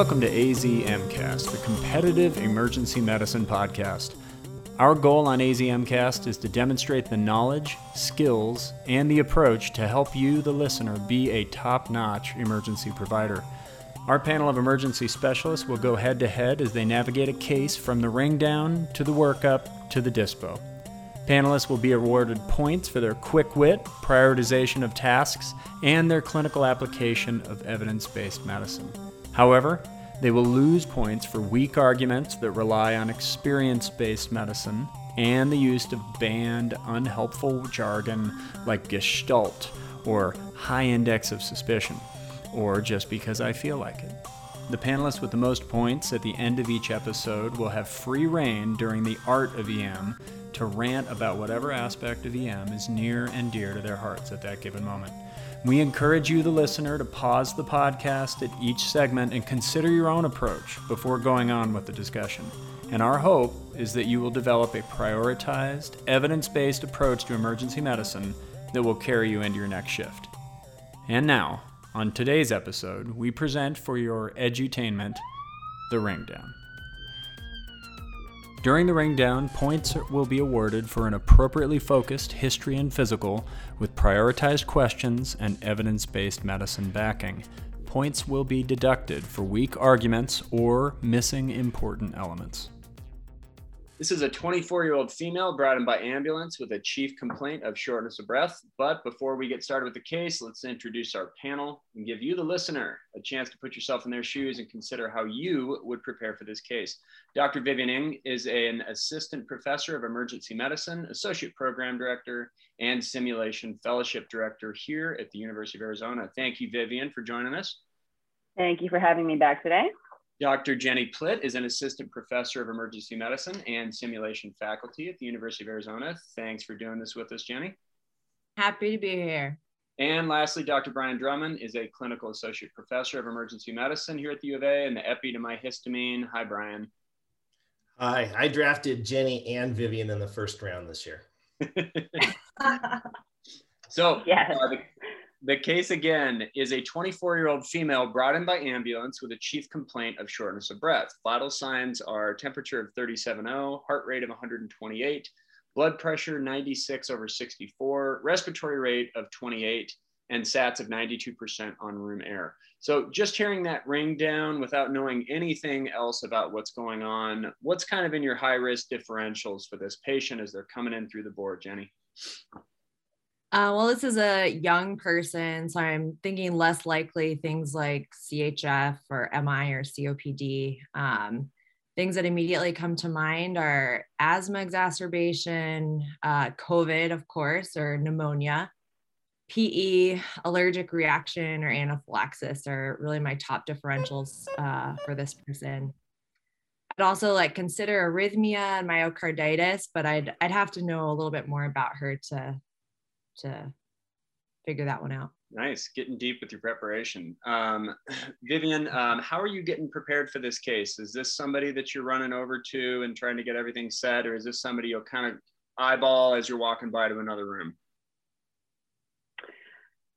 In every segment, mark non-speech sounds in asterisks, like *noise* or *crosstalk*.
Welcome to AZMcast, the competitive emergency medicine podcast. Our goal on AZMcast is to demonstrate the knowledge, skills, and the approach to help you, the listener, be a top notch emergency provider. Our panel of emergency specialists will go head to head as they navigate a case from the ring down to the workup to the dispo. Panelists will be awarded points for their quick wit, prioritization of tasks, and their clinical application of evidence based medicine. However, they will lose points for weak arguments that rely on experience based medicine and the use of banned, unhelpful jargon like gestalt or high index of suspicion, or just because I feel like it. The panelists with the most points at the end of each episode will have free reign during the art of EM to rant about whatever aspect of EM is near and dear to their hearts at that given moment. We encourage you, the listener, to pause the podcast at each segment and consider your own approach before going on with the discussion. And our hope is that you will develop a prioritized, evidence based approach to emergency medicine that will carry you into your next shift. And now, on today's episode, we present for your edutainment the Ring Down. During the ring down, points will be awarded for an appropriately focused history and physical with prioritized questions and evidence based medicine backing. Points will be deducted for weak arguments or missing important elements. This is a 24 year old female brought in by ambulance with a chief complaint of shortness of breath. But before we get started with the case, let's introduce our panel and give you, the listener, a chance to put yourself in their shoes and consider how you would prepare for this case. Dr. Vivian Ng is an assistant professor of emergency medicine, associate program director, and simulation fellowship director here at the University of Arizona. Thank you, Vivian, for joining us. Thank you for having me back today. Dr. Jenny Plitt is an assistant professor of emergency medicine and simulation faculty at the University of Arizona. Thanks for doing this with us, Jenny. Happy to be here. And lastly, Dr. Brian Drummond is a clinical associate professor of emergency medicine here at the U of A and the epi to my histamine. Hi, Brian. Hi, I drafted Jenny and Vivian in the first round this year. *laughs* so, yes. Uh, the, the case again is a 24 year old female brought in by ambulance with a chief complaint of shortness of breath. Vital signs are temperature of 37.0, heart rate of 128, blood pressure 96 over 64, respiratory rate of 28, and SATs of 92% on room air. So, just hearing that ring down without knowing anything else about what's going on, what's kind of in your high risk differentials for this patient as they're coming in through the board, Jenny? Uh, well, this is a young person, so I'm thinking less likely things like CHF or MI or COPD. Um, things that immediately come to mind are asthma exacerbation, uh, COVID, of course, or pneumonia, PE, allergic reaction, or anaphylaxis are really my top differentials uh, for this person. I'd also like consider arrhythmia and myocarditis, but I'd I'd have to know a little bit more about her to to figure that one out. Nice, getting deep with your preparation. Um, *clears throat* Vivian, um, how are you getting prepared for this case? Is this somebody that you're running over to and trying to get everything set, or is this somebody you'll kind of eyeball as you're walking by to another room?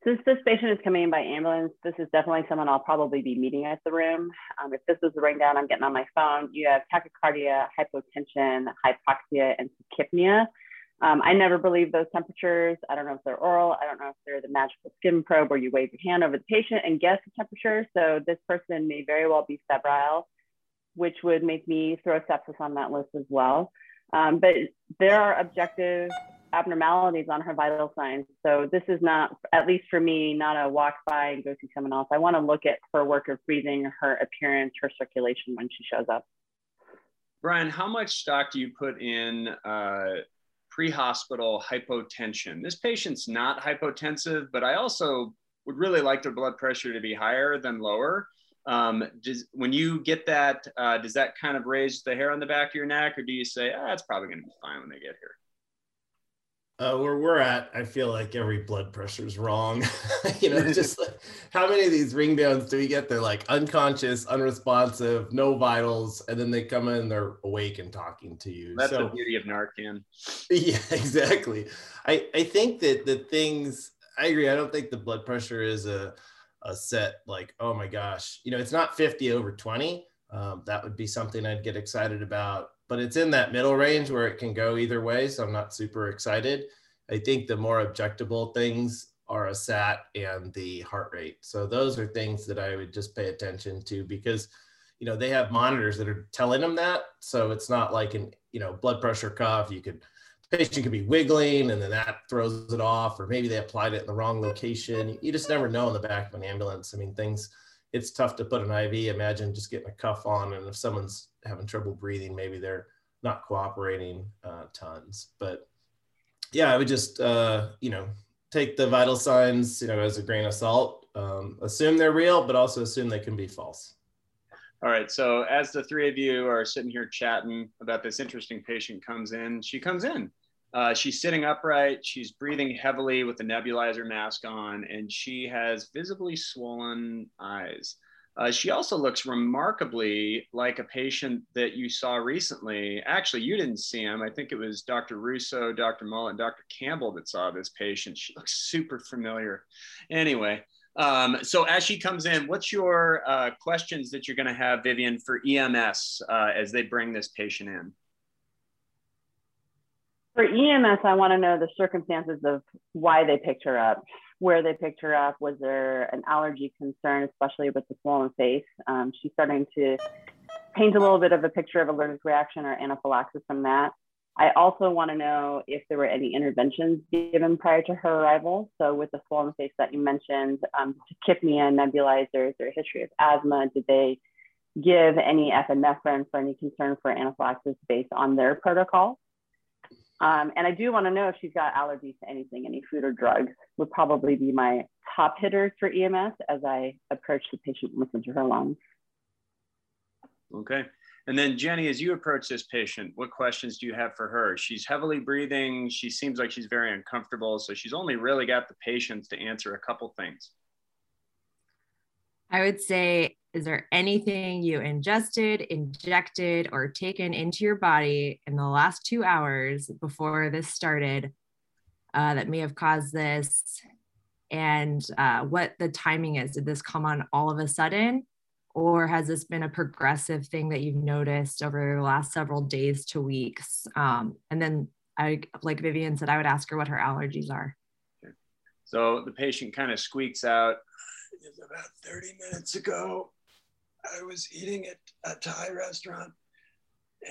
Since this patient is coming in by ambulance, this is definitely someone I'll probably be meeting at the room. Um, if this was the ring down, I'm getting on my phone. You have tachycardia, hypotension, hypoxia, and tachypnea. Um, I never believe those temperatures. I don't know if they're oral. I don't know if they're the magical skin probe where you wave your hand over the patient and guess the temperature. So this person may very well be febrile, which would make me throw sepsis on that list as well. Um, but there are objective abnormalities on her vital signs. So this is not, at least for me, not a walk by and go see someone else. I want to look at her work of breathing, her appearance, her circulation when she shows up. Brian, how much stock do you put in uh, pre-hospital hypotension. This patient's not hypotensive, but I also would really like their blood pressure to be higher than lower. Um, does, when you get that, uh, does that kind of raise the hair on the back of your neck, or do you say, ah, it's probably going to be fine when they get here? Uh, where we're at, I feel like every blood pressure is wrong. *laughs* you know, *laughs* just like, how many of these ring downs do we get? They're like unconscious, unresponsive, no vitals, and then they come in, they're awake and talking to you. That's so, the beauty of Narcan. *laughs* Yeah, exactly. I, I think that the things I agree. I don't think the blood pressure is a a set like, oh my gosh, you know, it's not 50 over 20. Um, that would be something I'd get excited about, but it's in that middle range where it can go either way. So I'm not super excited. I think the more objectable things are a sat and the heart rate. So those are things that I would just pay attention to because, you know, they have monitors that are telling them that. So it's not like an, you know, blood pressure cuff. You could patient could be wiggling and then that throws it off, or maybe they applied it in the wrong location. You just never know in the back of an ambulance. I mean, things, it's tough to put an IV. Imagine just getting a cuff on, and if someone's having trouble breathing, maybe they're not cooperating uh, tons. But yeah, I would just, uh, you know, take the vital signs, you know, as a grain of salt. Um, assume they're real, but also assume they can be false. All right. So as the three of you are sitting here chatting about this interesting patient comes in, she comes in uh, she's sitting upright. She's breathing heavily with the nebulizer mask on, and she has visibly swollen eyes. Uh, she also looks remarkably like a patient that you saw recently. Actually, you didn't see him. I think it was Dr. Russo, Dr. Mullet, and Dr. Campbell that saw this patient. She looks super familiar. Anyway, um, so as she comes in, what's your uh, questions that you're going to have, Vivian, for EMS uh, as they bring this patient in? For EMS, I want to know the circumstances of why they picked her up, where they picked her up. Was there an allergy concern, especially with the swollen face? Um, she's starting to paint a little bit of a picture of allergic reaction or anaphylaxis from that. I also want to know if there were any interventions given prior to her arrival. So, with the swollen face that you mentioned, um, tachypnea, nebulizers, or history of asthma, did they give any epinephrine for any concern for anaphylaxis based on their protocol? Um, and I do want to know if she's got allergies to anything, any food or drugs would probably be my top hitters for EMS as I approach the patient and listen to her lungs. Okay. And then Jenny, as you approach this patient, what questions do you have for her? She's heavily breathing. She seems like she's very uncomfortable. So she's only really got the patience to answer a couple things. I would say is there anything you ingested, injected, or taken into your body in the last two hours before this started uh, that may have caused this? And uh, what the timing is? Did this come on all of a sudden? Or has this been a progressive thing that you've noticed over the last several days to weeks? Um, and then, I, like Vivian said, I would ask her what her allergies are. So the patient kind of squeaks out, about 30 minutes ago, I was eating at a Thai restaurant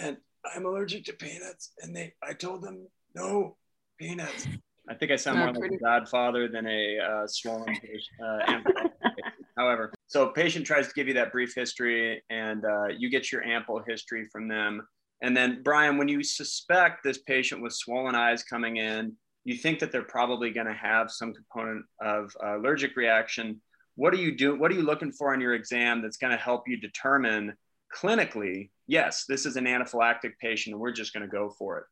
and I'm allergic to peanuts. And they, I told them, no peanuts. I think I sound more like a godfather than a uh, swollen *laughs* uh, However, so patient tries to give you that brief history and uh, you get your ample history from them. And then Brian, when you suspect this patient with swollen eyes coming in, you think that they're probably going to have some component of uh, allergic reaction what are you doing what are you looking for in your exam that's going to help you determine clinically yes this is an anaphylactic patient and we're just going to go for it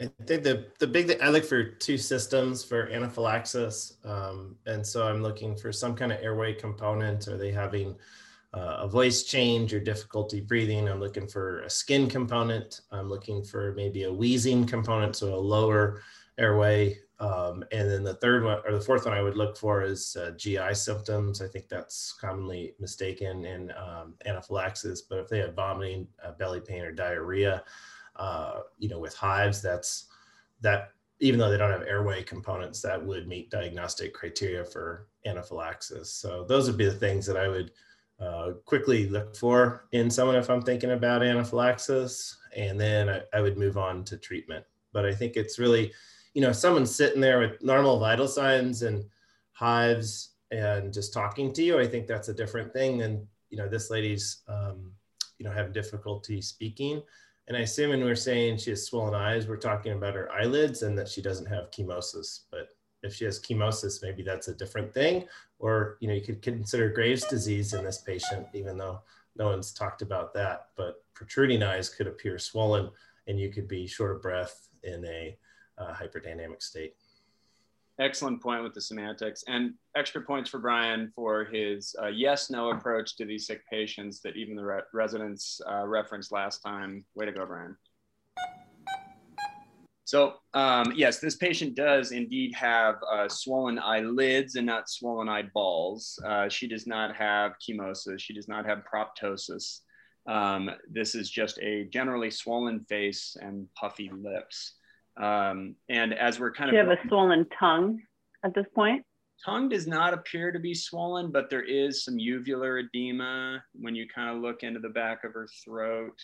I think the the big thing I look for two systems for anaphylaxis, um, and so I'm looking for some kind of airway component. Are they having uh, a voice change or difficulty breathing? I'm looking for a skin component. I'm looking for maybe a wheezing component, so a lower airway um, and then the third one or the fourth one I would look for is uh, GI symptoms. I think that's commonly mistaken in um, anaphylaxis, but if they have vomiting, uh, belly pain, or diarrhea, uh, you know, with hives, that's that even though they don't have airway components, that would meet diagnostic criteria for anaphylaxis. So those would be the things that I would uh, quickly look for in someone if I'm thinking about anaphylaxis, and then I, I would move on to treatment. But I think it's really you know, someone's sitting there with normal vital signs and hives and just talking to you, I think that's a different thing than, you know, this lady's, um, you know, having difficulty speaking. And I assume when we're saying she has swollen eyes, we're talking about her eyelids and that she doesn't have chemosis. But if she has chemosis, maybe that's a different thing. Or, you know, you could consider Graves' disease in this patient, even though no one's talked about that. But protruding eyes could appear swollen and you could be short of breath in a uh, hyperdynamic state. Excellent point with the semantics and extra points for Brian for his uh, yes no approach to these sick patients that even the re residents uh, referenced last time. Way to go, Brian. So um, yes, this patient does indeed have uh, swollen eyelids and not swollen eyeballs. Uh, she does not have chemosis. She does not have proptosis. Um, this is just a generally swollen face and puffy lips. Um, and as we're kind Do of- you have a swollen tongue at this point? tongue does not appear to be swollen, but there is some uvular edema when you kind of look into the back of her throat.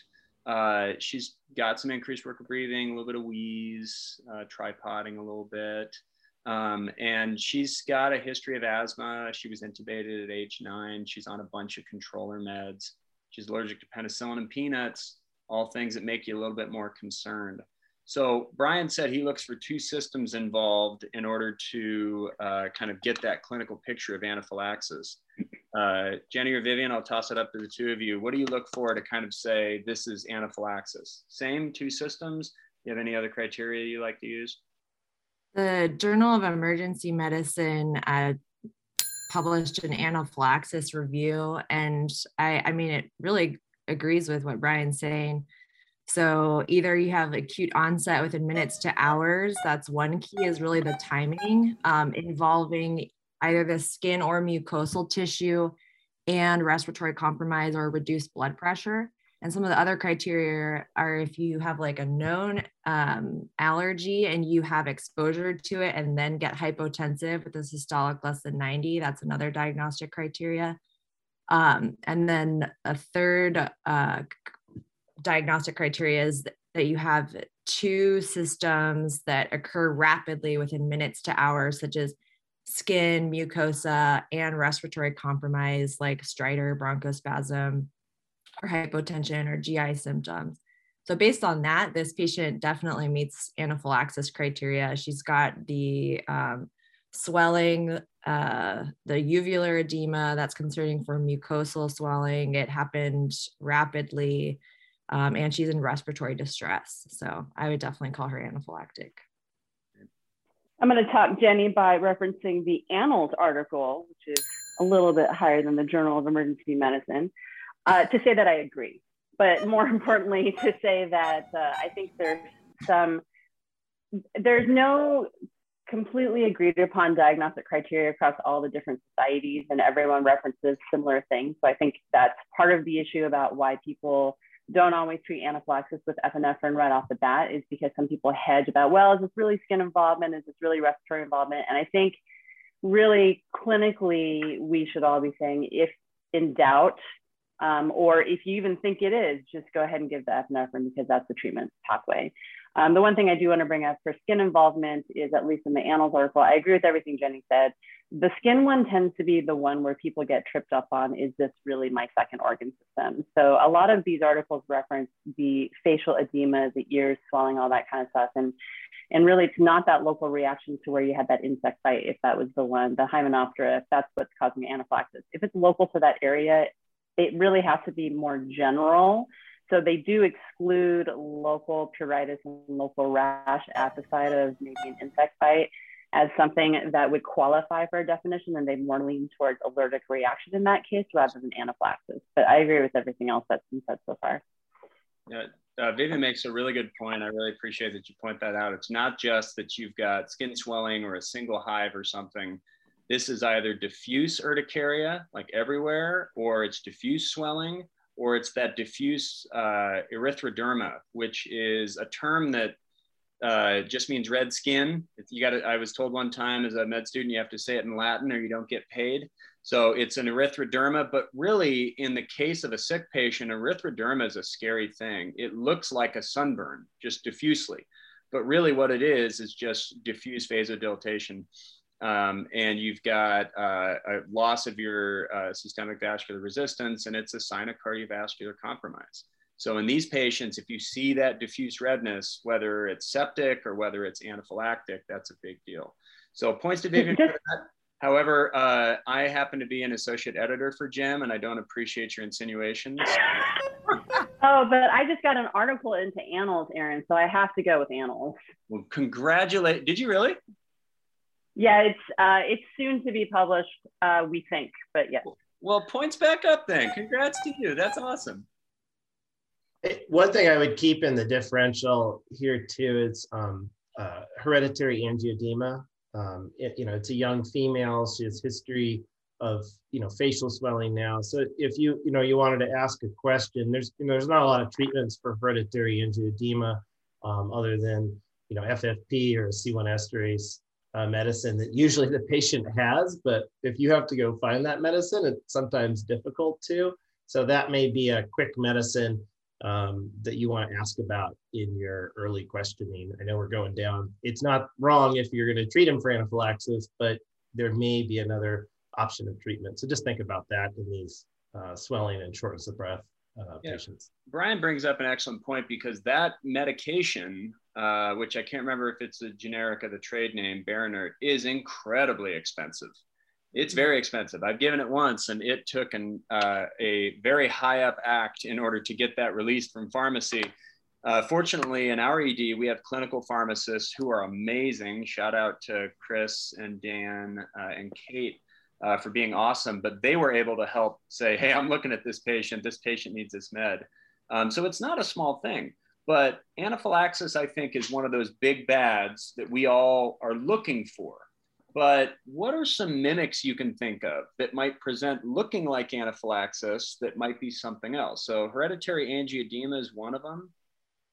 Uh, she's got some increased work of breathing, a little bit of wheeze, uh, tripoding a little bit. Um, and she's got a history of asthma. She was intubated at age nine. She's on a bunch of controller meds. She's allergic to penicillin and peanuts, all things that make you a little bit more concerned. So Brian said he looks for two systems involved in order to uh, kind of get that clinical picture of anaphylaxis. Uh, Jenny or Vivian, I'll toss it up to the two of you. What do you look for to kind of say this is anaphylaxis? Same two systems. Do you have any other criteria you like to use? The Journal of Emergency Medicine uh, published an anaphylaxis review, and I, I mean, it really agrees with what Brian's saying. So either you have acute onset within minutes to hours. That's one key is really the timing um, involving either the skin or mucosal tissue and respiratory compromise or reduced blood pressure. And some of the other criteria are if you have like a known um, allergy and you have exposure to it and then get hypotensive with a systolic less than 90, that's another diagnostic criteria. Um, and then a third uh, diagnostic criteria is that you have two systems that occur rapidly within minutes to hours, such as skin, mucosa, and respiratory compromise like stridor, bronchospasm, or hypotension or GI symptoms. So based on that, this patient definitely meets anaphylaxis criteria. She's got the um, swelling, uh, the uvular edema that's concerning for mucosal swelling. It happened rapidly, um, and she's in respiratory distress. So I would definitely call her anaphylactic. I'm going to top Jenny by referencing the Annals article, which is a little bit higher than the Journal of Emergency Medicine, uh, to say that I agree. But more *laughs* importantly, to say that uh, I think there's some, there's no completely agreed upon diagnostic criteria across all the different societies, and everyone references similar things. So I think that's part of the issue about why people don't always treat anaphylaxis with epinephrine right off the bat is because some people hedge about, well, is this really skin involvement? Is this really respiratory involvement? And I think really clinically, we should all be saying if in doubt, um, or if you even think it is, just go ahead and give the epinephrine because that's the treatment pathway. Um, the one thing I do want to bring up for skin involvement is, at least in the Annals article, I agree with everything Jenny said. The skin one tends to be the one where people get tripped up on is this really my second organ system? So a lot of these articles reference the facial edema, the ears swelling, all that kind of stuff. And, and really, it's not that local reaction to where you had that insect bite, if that was the one, the Hymenoptera, if that's what's causing anaphylaxis. If it's local to that area, it really has to be more general so they do exclude local pruritus and local rash at the site of maybe an insect bite as something that would qualify for a definition, and they more lean towards allergic reaction in that case rather than anaphylaxis. But I agree with everything else that's been said so far. Yeah, uh, Vivian makes a really good point. I really appreciate that you point that out. It's not just that you've got skin swelling or a single hive or something. This is either diffuse urticaria, like everywhere, or it's diffuse swelling, or it's that diffuse uh, erythroderma, which is a term that uh, just means red skin. You got I was told one time as a med student, you have to say it in Latin or you don't get paid. So it's an erythroderma, but really, in the case of a sick patient, erythroderma is a scary thing. It looks like a sunburn, just diffusely, but really, what it is is just diffuse vasodilatation um, and you've got uh, a loss of your uh, systemic vascular resistance, and it's a sign of cardiovascular compromise. So in these patients, if you see that diffuse redness, whether it's septic or whether it's anaphylactic, that's a big deal. So points to Vivian for that. However, uh, I happen to be an associate editor for JEM, and I don't appreciate your insinuations. *laughs* oh, but I just got an article into Annals, Aaron, so I have to go with Annals. Well, congratulate. Did you really? Yeah, it's uh, it's soon to be published. Uh, we think, but yes. Well, points back up then. Congrats to you. That's awesome. One thing I would keep in the differential here too is um, uh, hereditary angioedema. Um, it, you know, it's a young female. She has history of you know facial swelling now. So if you you know you wanted to ask a question, there's you know, there's not a lot of treatments for hereditary angioedema um, other than you know FFP or C1 esterase uh, medicine that usually the patient has. But if you have to go find that medicine, it's sometimes difficult to. So that may be a quick medicine um, that you want to ask about in your early questioning. I know we're going down. It's not wrong if you're going to treat them for anaphylaxis, but there may be another option of treatment. So just think about that in these uh, swelling and shortness of breath uh, yeah. patients. Brian brings up an excellent point because that medication, uh, which I can't remember if it's a generic of the trade name, Berinert, is incredibly expensive. It's very expensive. I've given it once, and it took an, uh, a very high up act in order to get that released from pharmacy. Uh, fortunately, in our ED, we have clinical pharmacists who are amazing. Shout out to Chris and Dan uh, and Kate uh, for being awesome, but they were able to help say, hey, I'm looking at this patient. This patient needs this med. Um, so it's not a small thing. But anaphylaxis, I think, is one of those big bads that we all are looking for. But what are some mimics you can think of that might present looking like anaphylaxis that might be something else? So, hereditary angioedema is one of them.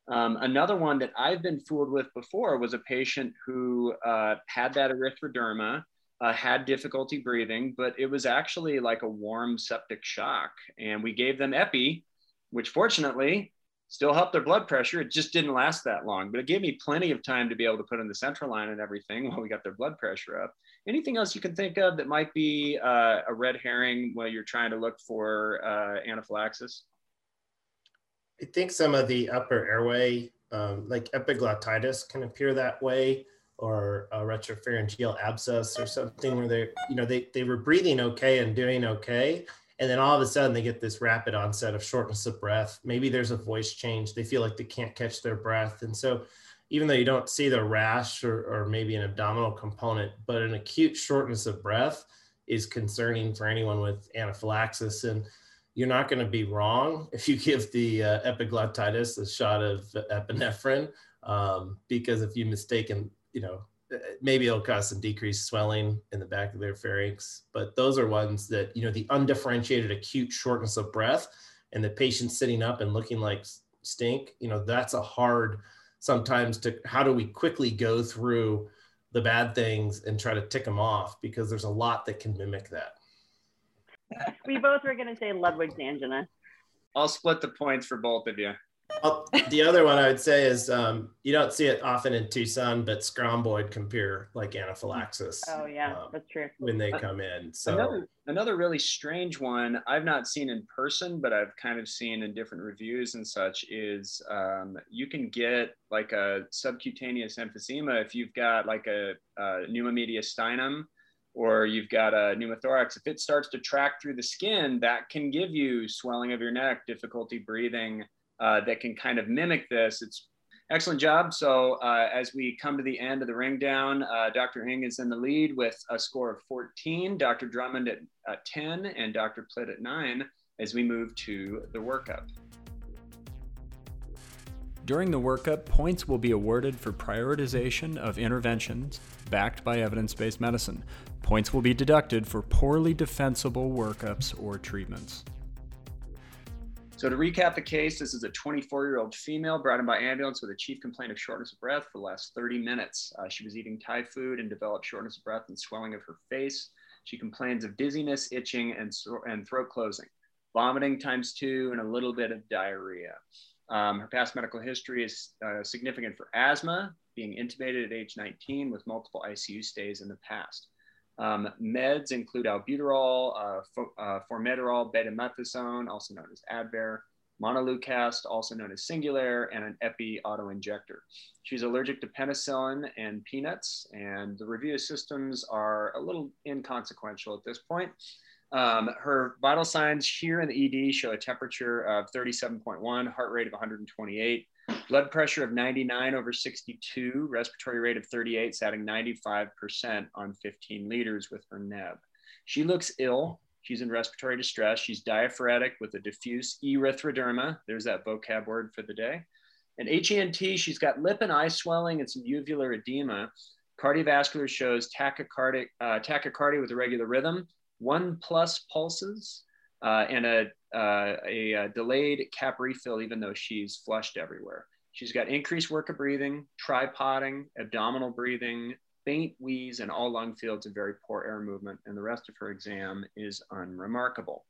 Um, another one that I've been fooled with before was a patient who uh, had that erythroderma uh, had difficulty breathing, but it was actually like a warm septic shock. And we gave them epi, which fortunately still helped their blood pressure. It just didn't last that long, but it gave me plenty of time to be able to put in the central line and everything *laughs* while we got their blood pressure up. Anything else you can think of that might be uh, a red herring while you're trying to look for uh, anaphylaxis? I think some of the upper airway, um, like epiglottitis, can appear that way or a retropharyngeal abscess or something where they, you know, they, they were breathing okay and doing okay. And then all of a sudden they get this rapid onset of shortness of breath. Maybe there's a voice change. They feel like they can't catch their breath. And so even though you don't see the rash or, or maybe an abdominal component, but an acute shortness of breath is concerning for anyone with anaphylaxis. And you're not going to be wrong *laughs* if you give the uh, epiglottitis a shot of epinephrine, um, because if you mistaken you know, uh, maybe it'll cause some decreased swelling in the back of their pharynx. But those are ones that, you know, the undifferentiated acute shortness of breath and the patient sitting up and looking like stink, you know, that's a hard sometimes to how do we quickly go through the bad things and try to tick them off because there's a lot that can mimic that. We both were going to say Ludwig's angina. I'll split the points for both of you. Well, the other one I would say is um, you don't see it often in Tucson, but scombroid compare like anaphylaxis. Oh yeah, um, that's true. When they come in, so another, another really strange one I've not seen in person, but I've kind of seen in different reviews and such is um, you can get like a subcutaneous emphysema if you've got like a, a pneumomediastinum or you've got a pneumothorax. If it starts to track through the skin, that can give you swelling of your neck, difficulty breathing uh, that can kind of mimic this. It's excellent job. So uh, as we come to the end of the ring down, uh, Dr. Ng is in the lead with a score of 14, Dr. Drummond at, at 10, and Dr. Plitt at 9 as we move to the workup. During the workup, points will be awarded for prioritization of interventions backed by evidence based medicine. Points will be deducted for poorly defensible workups or treatments. So to recap the case, this is a 24-year-old female brought in by ambulance with a chief complaint of shortness of breath for the last 30 minutes. Uh, she was eating Thai food and developed shortness of breath and swelling of her face. She complains of dizziness, itching, and, and throat closing, vomiting times two, and a little bit of diarrhea. Um, her past medical history is uh, significant for asthma, being intubated at age 19 with multiple ICU stays in the past. Um, meds include albuterol, uh, for, uh, formoterol, betamethasone, also known as Advair, montelukast, also known as Singulair, and an epi autoinjector. She's allergic to penicillin and peanuts, and the review systems are a little inconsequential at this point. Um, her vital signs here in the ED show a temperature of 37.1, heart rate of 128, Blood pressure of 99 over 62, respiratory rate of 38, satting 95% on 15 liters with her neb. She looks ill. She's in respiratory distress. She's diaphoretic with a diffuse erythroderma. There's that vocab word for the day. And HENT, she's got lip and eye swelling and some uvular edema. Cardiovascular shows tachycardic, uh, tachycardia with a regular rhythm, one plus pulses, uh, and a, uh, a, a, delayed cap refill, even though she's flushed everywhere. She's got increased work of breathing, tripoding, abdominal breathing, faint wheeze, and all lung fields and very poor air movement. And the rest of her exam is unremarkable.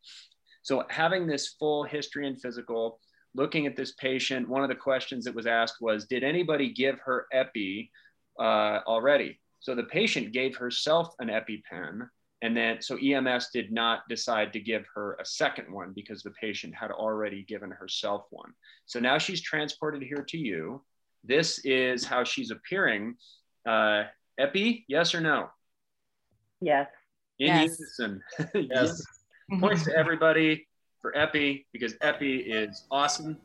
So, having this full history and physical, looking at this patient, one of the questions that was asked was Did anybody give her epi uh, already? So, the patient gave herself an EpiPen. And then, so EMS did not decide to give her a second one because the patient had already given herself one. So now she's transported here to you. This is how she's appearing. Uh, Epi, yes or no? Yes. In yes. unison. *laughs* yes. yes. Points to everybody for Epi because Epi is awesome.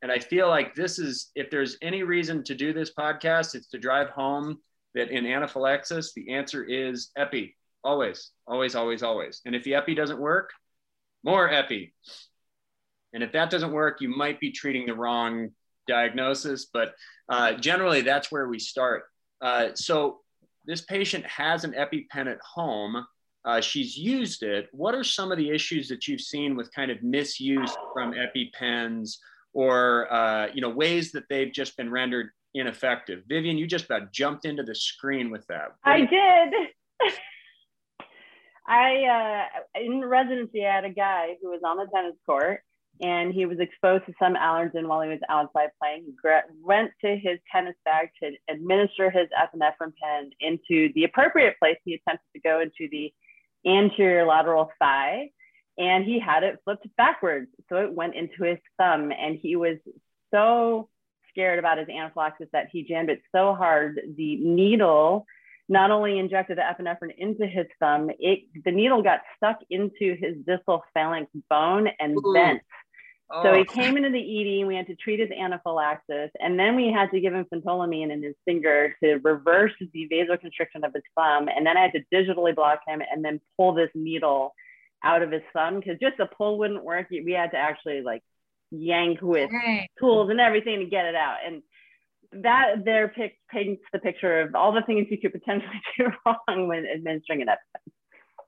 And I feel like this is, if there's any reason to do this podcast, it's to drive home that in anaphylaxis, the answer is Epi. Always, always, always, always. And if the Epi doesn't work, more Epi. And if that doesn't work, you might be treating the wrong diagnosis. But uh, generally, that's where we start. Uh, so this patient has an EpiPen at home. Uh, she's used it. What are some of the issues that you've seen with kind of misuse from EpiPens or, uh, you know, ways that they've just been rendered ineffective? Vivian, you just about jumped into the screen with that. I did. *laughs* I, uh, in residency, I had a guy who was on the tennis court and he was exposed to some allergen while he was outside playing. He went to his tennis bag to administer his epinephrine pen into the appropriate place. He attempted to go into the anterior lateral thigh, and he had it flipped backwards. So it went into his thumb, and he was so scared about his anaphylaxis that he jammed it so hard the needle not only injected the epinephrine into his thumb, it the needle got stuck into his distal phalanx bone and Ooh. bent Oh. So he oh. came into the ED, and we had to treat his anaphylaxis, and then we had to give him phentolamine in his finger to reverse the vasoconstriction of his thumb. And then I had to digitally block him and then pull this needle out of his thumb because just the pull wouldn't work. We had to actually like yank with tools and everything to get it out. And that there pic- paints the picture of all the things you could potentially *laughs* do wrong when administering an EpiPen.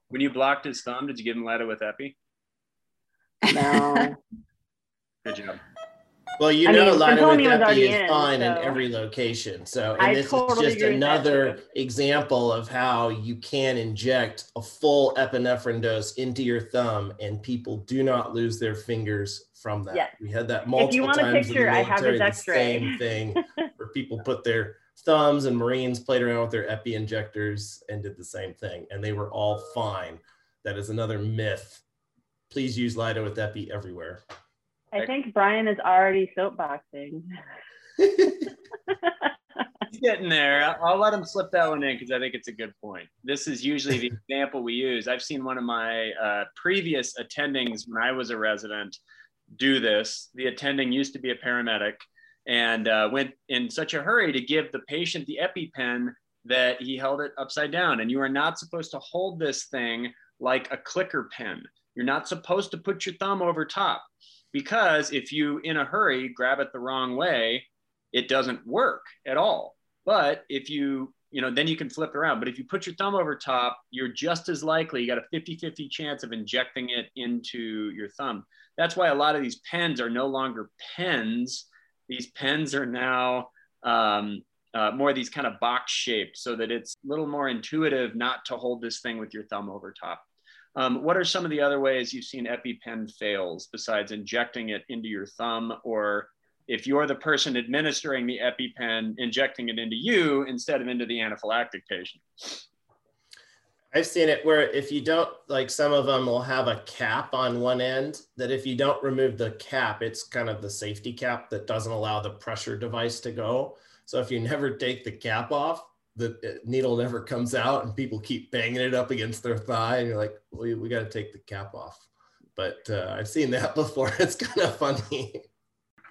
When you blocked his thumb, did you give him Letta with Epi? No. *laughs* Good job. Well, you I know, with Epi is in, fine so. in every location. So, and I this totally is just another example of how you can inject a full epinephrine dose into your thumb, and people do not lose their fingers from that. Yes. We had that multiple times picture, in the military. I have the same thing where people put their thumbs and Marines played around with their epi injectors and did the same thing, and they were all fine. That is another myth. Please use Lida with epi everywhere. I think Brian is already soapboxing. *laughs* He's getting there. I'll let him slip that one in because I think it's a good point. This is usually the *laughs* example we use. I've seen one of my uh, previous attendings when I was a resident do this. The attending used to be a paramedic and uh, went in such a hurry to give the patient the EpiPen that he held it upside down. And you are not supposed to hold this thing like a clicker pen. You're not supposed to put your thumb over top because if you in a hurry grab it the wrong way it doesn't work at all. But if you you know then you can flip around. But if you put your thumb over top you're just as likely you got a 50-50 chance of injecting it into your thumb. That's why a lot of these pens are no longer pens. These pens are now um, uh, more of these kind of box shaped so that it's a little more intuitive not to hold this thing with your thumb over top um, what are some of the other ways you've seen EpiPen fails besides injecting it into your thumb or if you're the person administering the EpiPen, injecting it into you instead of into the anaphylactic patient? I've seen it where if you don't, like some of them will have a cap on one end, that if you don't remove the cap, it's kind of the safety cap that doesn't allow the pressure device to go. So if you never take the cap off, the uh, needle never comes out and people keep banging it up against their thigh and you're like we, we got to take the cap off. But uh, i've seen that *laughs* before. It's kind of funny.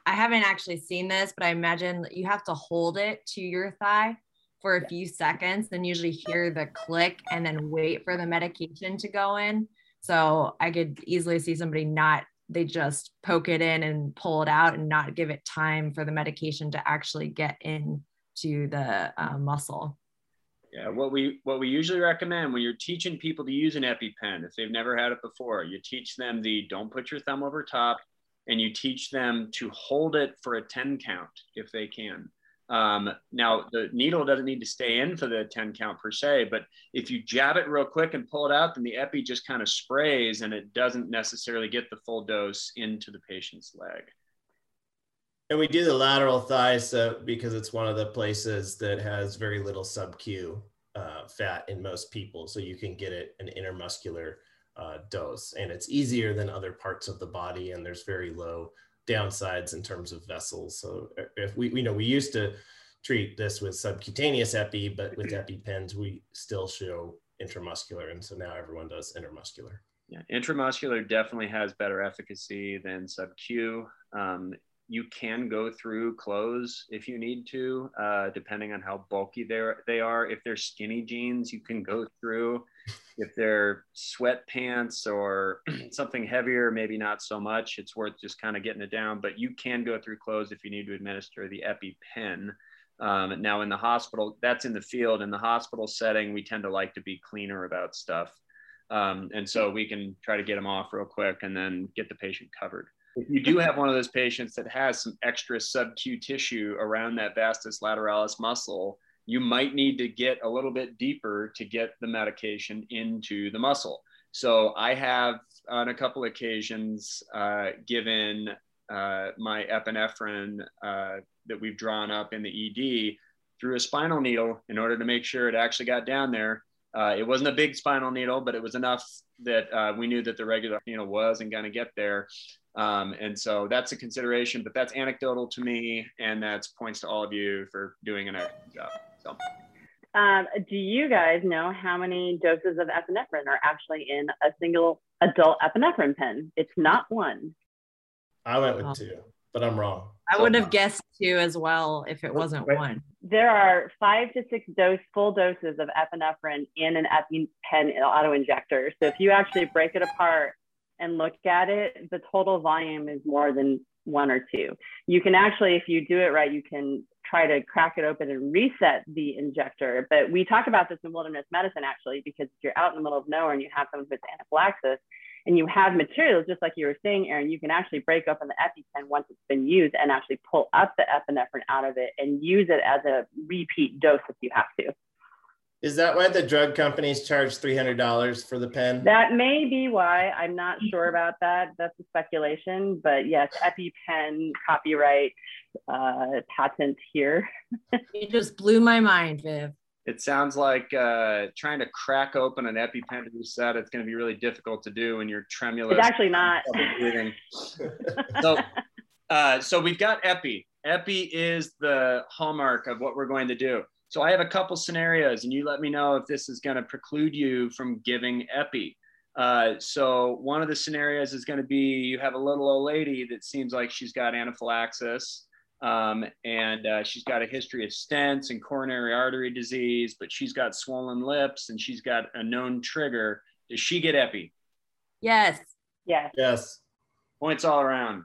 I haven't actually seen this but i imagine you have to hold it to your thigh for a few seconds then usually hear the click and then wait for the medication to go in. So I could easily see somebody not, they just poke it in and pull it out and not give it time for the medication to actually get into the uh, muscle. Yeah, what we what we usually recommend when you're teaching people to use an EpiPen, if they've never had it before, you teach them the don't put your thumb over top, and you teach them to hold it for a 10 count if they can. Um, now the needle doesn't need to stay in for the 10 count per se, but if you jab it real quick and pull it out, then the epi just kind of sprays and it doesn't necessarily get the full dose into the patient's leg. And we do the lateral thigh so because it's one of the places that has very little sub-Q uh, fat in most people. So you can get it an intermuscular uh, dose and it's easier than other parts of the body and there's very low downsides in terms of vessels. So uh, if we, you know, we used to treat this with subcutaneous epi, but with EpiPens, we still show intramuscular. And so now everyone does intermuscular. Yeah, intramuscular definitely has better efficacy than sub-Q. Um, you can go through clothes if you need to, uh, depending on how bulky they're. If they're skinny jeans, you can go through. If they're sweatpants or *clears throat* something heavier, maybe not so much. It's worth just kind of getting it down, but you can go through clothes if you need to administer the EpiPen. Um, now, in the hospital, that's in the field. In the hospital setting, we tend to like to be cleaner about stuff. Um, and so we can try to get them off real quick and then get the patient covered if you do have one of those patients that has some extra sub-Q tissue around that vastus lateralis muscle, you might need to get a little bit deeper to get the medication into the muscle. So I have on a couple occasions uh, given uh, my epinephrine uh, that we've drawn up in the ED through a spinal needle in order to make sure it actually got down there. Uh, it wasn't a big spinal needle, but it was enough that uh, we knew that the regular needle wasn't going to get there. Um, and so that's a consideration, but that's anecdotal to me, and that's points to all of you for doing an excellent job. So. Um, do you guys know how many doses of epinephrine are actually in a single adult epinephrine pen? It's not one. I went with two, but I'm wrong. I so would have guessed two as well if it wasn't right. one. There are five to six dose full doses of epinephrine in an EpiPen auto injector. So if you actually break it apart and look at it, the total volume is more than one or two. You can actually, if you do it right, you can try to crack it open and reset the injector. But we talk about this in wilderness medicine actually, because if you're out in the middle of nowhere and you have someone with anaphylaxis and you have materials, just like you were saying, Aaron, you can actually break open the EpiPen once it's been used and actually pull up the epinephrine out of it and use it as a repeat dose if you have to. Is that why the drug companies charge three hundred dollars for the pen? That may be why. I'm not sure about that. That's a speculation, but yes, EpiPen copyright uh, patent here. *laughs* you just blew my mind, Viv. It sounds like uh, trying to crack open an EpiPen to reset. It's going to be really difficult to do when you're tremulous. It's actually not. *laughs* so, uh, so we've got Epi. Epi is the hallmark of what we're going to do. So I have a couple scenarios, and you let me know if this is going to preclude you from giving epi. Uh, so one of the scenarios is going to be you have a little old lady that seems like she's got anaphylaxis, um, and uh, she's got a history of stents and coronary artery disease, but she's got swollen lips and she's got a known trigger. Does she get epi? Yes. Yes. Yes. Points all around.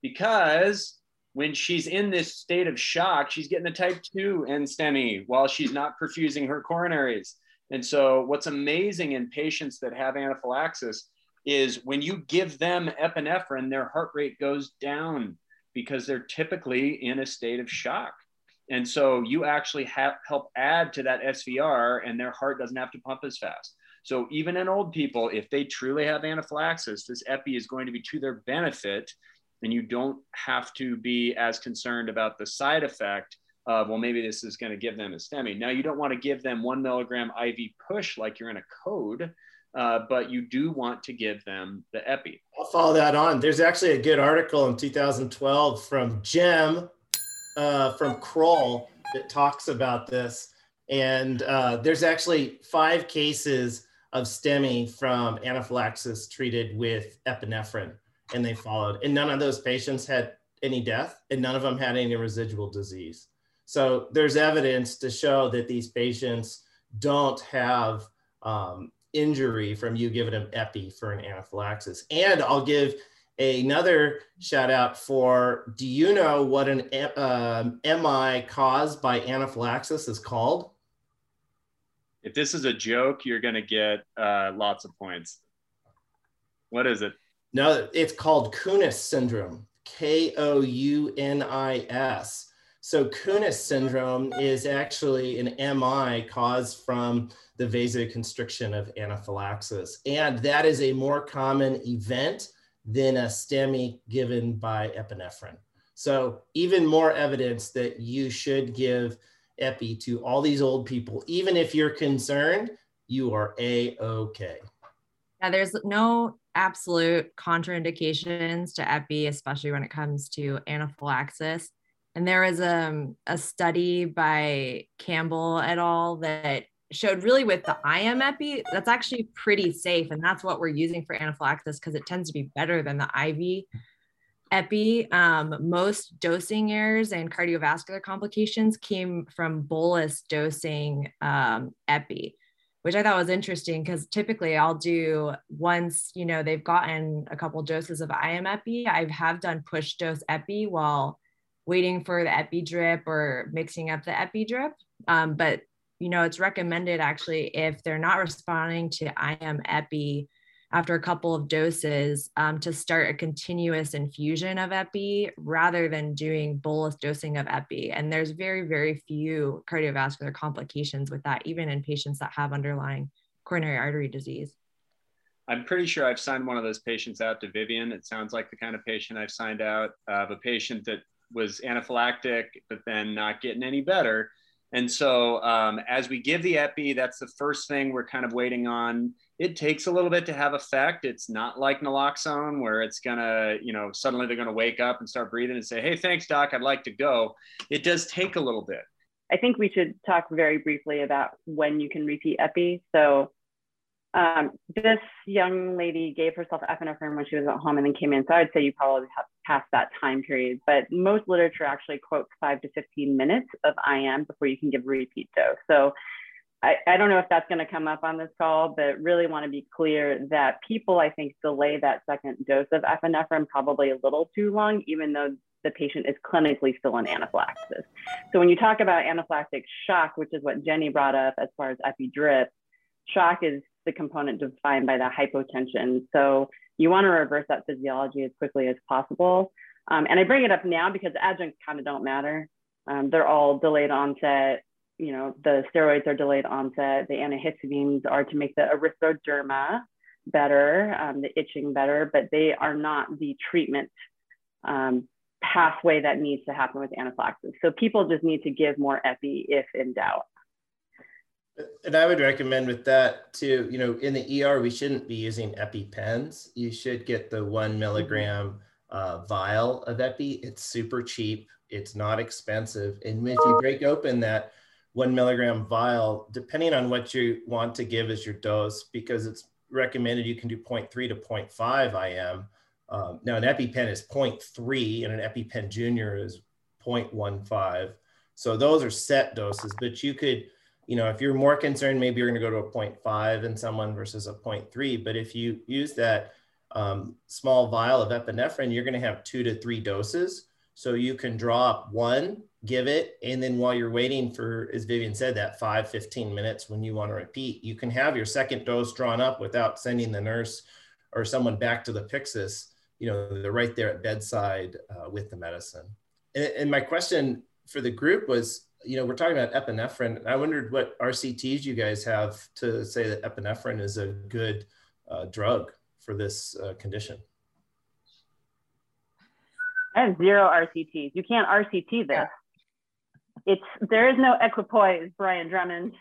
Because when she's in this state of shock, she's getting the type 2 and NSTEMI while she's not perfusing her coronaries. And so, what's amazing in patients that have anaphylaxis is when you give them epinephrine, their heart rate goes down because they're typically in a state of shock. And so, you actually have, help add to that SVR, and their heart doesn't have to pump as fast. So, even in old people, if they truly have anaphylaxis, this epi is going to be to their benefit and you don't have to be as concerned about the side effect of, well, maybe this is going to give them a STEMI. Now, you don't want to give them one milligram IV push like you're in a code, uh, but you do want to give them the epi. I'll follow that on. There's actually a good article in 2012 from JEM uh, from Kroll that talks about this. And uh, there's actually five cases of STEMI from anaphylaxis treated with epinephrine and they followed. And none of those patients had any death and none of them had any residual disease. So there's evidence to show that these patients don't have um, injury from you giving them epi for an anaphylaxis. And I'll give another shout out for do you know what an um, MI caused by anaphylaxis is called? If this is a joke, you're going to get uh, lots of points. What is it? No, it's called Kounis syndrome. K O U N I S. So Kounis syndrome is actually an MI caused from the vasoconstriction of anaphylaxis. And that is a more common event than a STEMI given by epinephrine. So even more evidence that you should give epi to all these old people, even if you're concerned, you are a-okay. Yeah, there's no absolute contraindications to epi, especially when it comes to anaphylaxis. And there was um, a study by Campbell et al. that showed really with the IM epi, that's actually pretty safe. And that's what we're using for anaphylaxis because it tends to be better than the IV epi. Um, most dosing errors and cardiovascular complications came from bolus dosing um, epi which I thought was interesting because typically I'll do once, you know, they've gotten a couple doses of IM epi. I have done push dose epi while waiting for the epi drip or mixing up the epi drip. Um, but, you know, it's recommended actually if they're not responding to IM epi after a couple of doses um, to start a continuous infusion of epi rather than doing bolus dosing of epi. And there's very very few cardiovascular complications with that even in patients that have underlying coronary artery disease. I'm pretty sure i've signed one of those patients out to vivian. It sounds like the kind of patient i've signed out of a patient that was anaphylactic but then not getting any better. And so um, as we give the epi that's the first thing we're kind of waiting on it takes a little bit to have effect. It's not like naloxone where it's gonna, you know, suddenly they're gonna wake up and start breathing and say, "Hey, thanks, doc, I'd like to go." It does take a little bit. I think we should talk very briefly about when you can repeat epi. So um, this young lady gave herself epinephrine when she was at home and then came in. So I'd say you probably have passed that time period. But most literature actually quotes five to 15 minutes of IM before you can give a repeat dose. So I, I don't know if that's going to come up on this call, but really want to be clear that people, I think, delay that second dose of epinephrine probably a little too long, even though the patient is clinically still in anaphylaxis. So when you talk about anaphylactic shock, which is what Jenny brought up as far as epidrip, shock is the component defined by the hypotension. So you want to reverse that physiology as quickly as possible. Um, and I bring it up now because adjuncts kind of don't matter. Um, they're all delayed onset you know, the steroids are delayed onset. The antihistamines are to make the erythroderma better, um, the itching better, but they are not the treatment um, pathway that needs to happen with anaphylaxis. So people just need to give more epi if in doubt. And I would recommend with that too, you know, in the ER, we shouldn't be using EpiPens. You should get the one milligram uh, vial of Epi. It's super cheap. It's not expensive. And if you break open that one milligram vial, depending on what you want to give as your dose, because it's recommended you can do 0.3 to 0.5 IM. Um, now an EpiPen is 0.3 and an EpiPen Junior is 0.15. So those are set doses, but you could, you know, if you're more concerned, maybe you're going to go to a 0.5 in someone versus a 0.3. But if you use that um, small vial of epinephrine, you're going to have two to three doses. So you can drop one give it. And then while you're waiting for, as Vivian said, that five, 15 minutes when you want to repeat, you can have your second dose drawn up without sending the nurse or someone back to the Pyxis. You know, they're right there at bedside uh, with the medicine. And, and, my question for the group was, you know, we're talking about epinephrine. I wondered what RCTs you guys have to say that epinephrine is a good uh, drug for this uh, condition. I have zero RCTs. You can't RCT this it's there is no equipoise, Brian Drummond.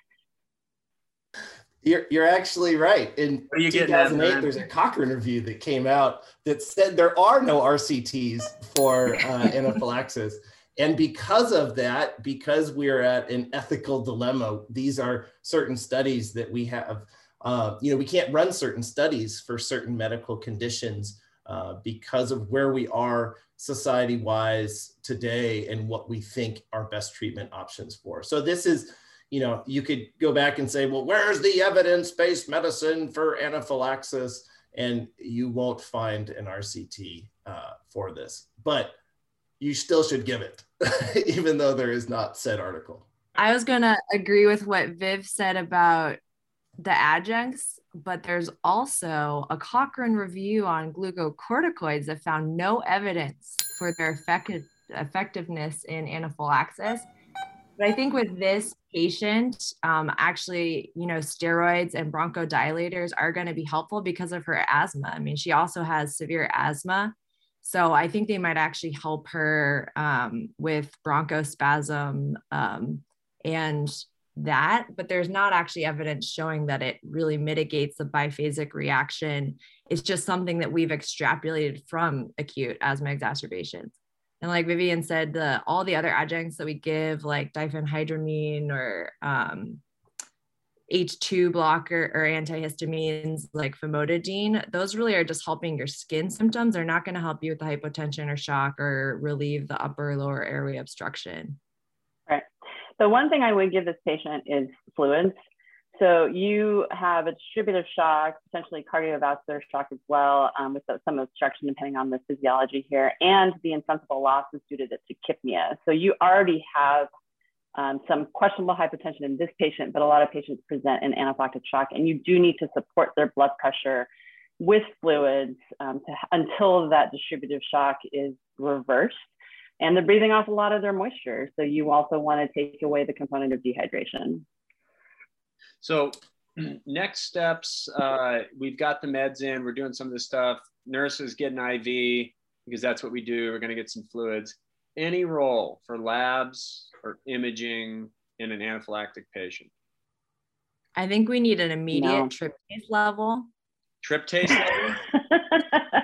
You're, you're actually right. In 2008, there's a Cochrane review that came out that said there are no RCTs for uh, anaphylaxis. And because of that, because we're at an ethical dilemma, these are certain studies that we have. Uh, you know, we can't run certain studies for certain medical conditions uh, because of where we are society wise today and what we think are best treatment options for. So this is, you know, you could go back and say, well, where's the evidence-based medicine for anaphylaxis? And you won't find an RCT uh, for this, but you still should give it, *laughs* even though there is not said article. I was going to agree with what Viv said about the adjuncts, but there's also a Cochrane review on glucocorticoids that found no evidence for their effective, effectiveness in anaphylaxis. But I think with this patient, um, actually, you know, steroids and bronchodilators are going to be helpful because of her asthma. I mean, she also has severe asthma. So I think they might actually help her um, with bronchospasm um, and that, but there's not actually evidence showing that it really mitigates the biphasic reaction. It's just something that we've extrapolated from acute asthma exacerbations. And like Vivian said, the all the other adjuncts that we give, like diphenhydramine or um, H2 blocker or antihistamines like famotidine, those really are just helping your skin symptoms. They're not going to help you with the hypotension or shock or relieve the upper lower airway obstruction. So one thing I would give this patient is fluids. So you have a distributive shock, potentially cardiovascular shock as well, um, with some obstruction depending on the physiology here, and the insensible loss is due to the tachypnea. So you already have um, some questionable hypertension in this patient, but a lot of patients present in anaphylactic shock, and you do need to support their blood pressure with fluids um, to, until that distributive shock is reversed and they're breathing off a lot of their moisture. So you also want to take away the component of dehydration. So *clears throat* next steps, uh, we've got the meds in, we're doing some of this stuff. Nurses get an IV because that's what we do. We're going to get some fluids. Any role for labs or imaging in an anaphylactic patient? I think we need an immediate no. tryptase level. Tryptase level? *laughs*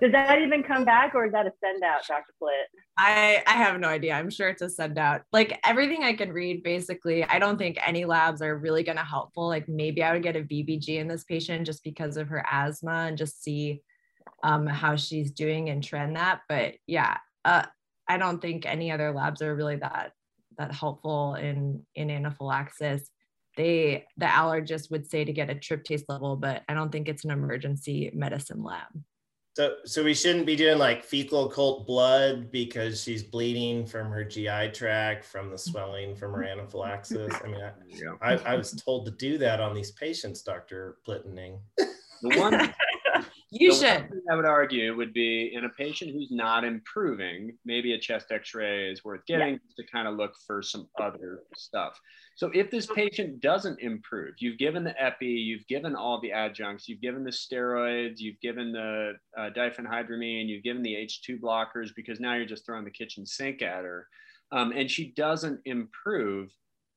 Does that even come back or is that a send out, Dr. Plitt? I, I have no idea. I'm sure it's a send out. Like everything I can read, basically, I don't think any labs are really going to helpful. Like maybe I would get a VBG in this patient just because of her asthma and just see um, how she's doing and trend that. But yeah, uh, I don't think any other labs are really that that helpful in in anaphylaxis. They the allergist would say to get a tryptase level, but I don't think it's an emergency medicine lab. So, so we shouldn't be doing like fecal occult blood because she's bleeding from her GI tract, from the swelling from her anaphylaxis. I mean, I, yeah. I, I was told to do that on these patients, Dr. Plittening. The one you should. I would argue would be in a patient who's not improving, maybe a chest x-ray is worth getting yeah. to kind of look for some other stuff. So if this patient doesn't improve, you've given the epi, you've given all the adjuncts, you've given the steroids, you've given the uh, diphenhydramine, you've given the H2 blockers because now you're just throwing the kitchen sink at her. Um, and she doesn't improve,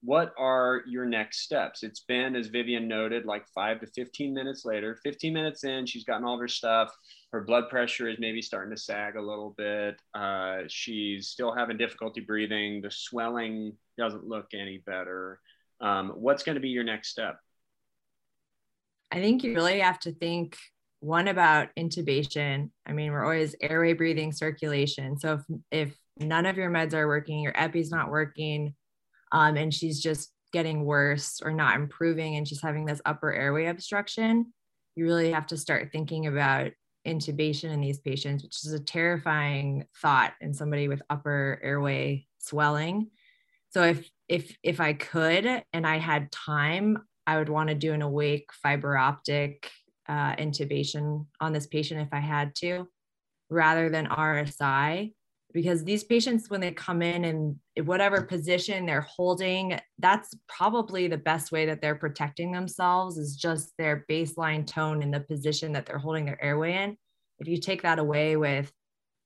what are your next steps? It's been, as Vivian noted, like five to 15 minutes later. 15 minutes in, she's gotten all of her stuff. Her blood pressure is maybe starting to sag a little bit. Uh, she's still having difficulty breathing. The swelling doesn't look any better. Um, what's going to be your next step? I think you really have to think one about intubation. I mean, we're always airway breathing circulation. So if, if none of your meds are working, your epi's not working, um, and she's just getting worse or not improving, and she's having this upper airway obstruction, you really have to start thinking about intubation in these patients, which is a terrifying thought in somebody with upper airway swelling. So if if if I could and I had time, I would want to do an awake fiber optic uh, intubation on this patient if I had to, rather than RSI, because these patients when they come in and whatever position they're holding, that's probably the best way that they're protecting themselves is just their baseline tone in the position that they're holding their airway in. If you take that away with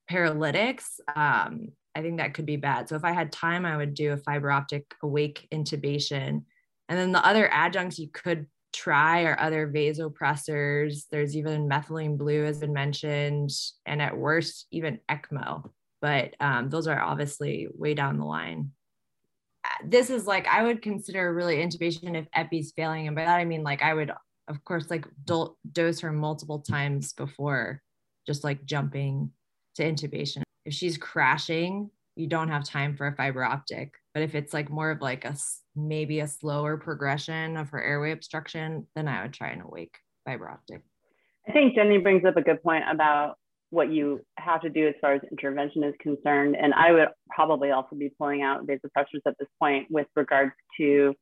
paralytics, um, I think that could be bad. So if I had time, I would do a fiber optic awake intubation. And then the other adjuncts you could try are other vasopressors. There's even methylene blue has been mentioned, and at worst, even ECMO. But um, those are obviously way down the line. This is like I would consider really intubation if epi's failing, and by that I mean like I would, of course, like do- dose her multiple times before just like jumping to intubation if she's crashing, you don't have time for a fiber optic. But if it's like more of like a maybe a slower progression of her airway obstruction, then I would try an awake fiber optic. I think Jenny brings up a good point about what you have to do as far as intervention is concerned. And I would probably also be pulling out vasopressors at this point with regards to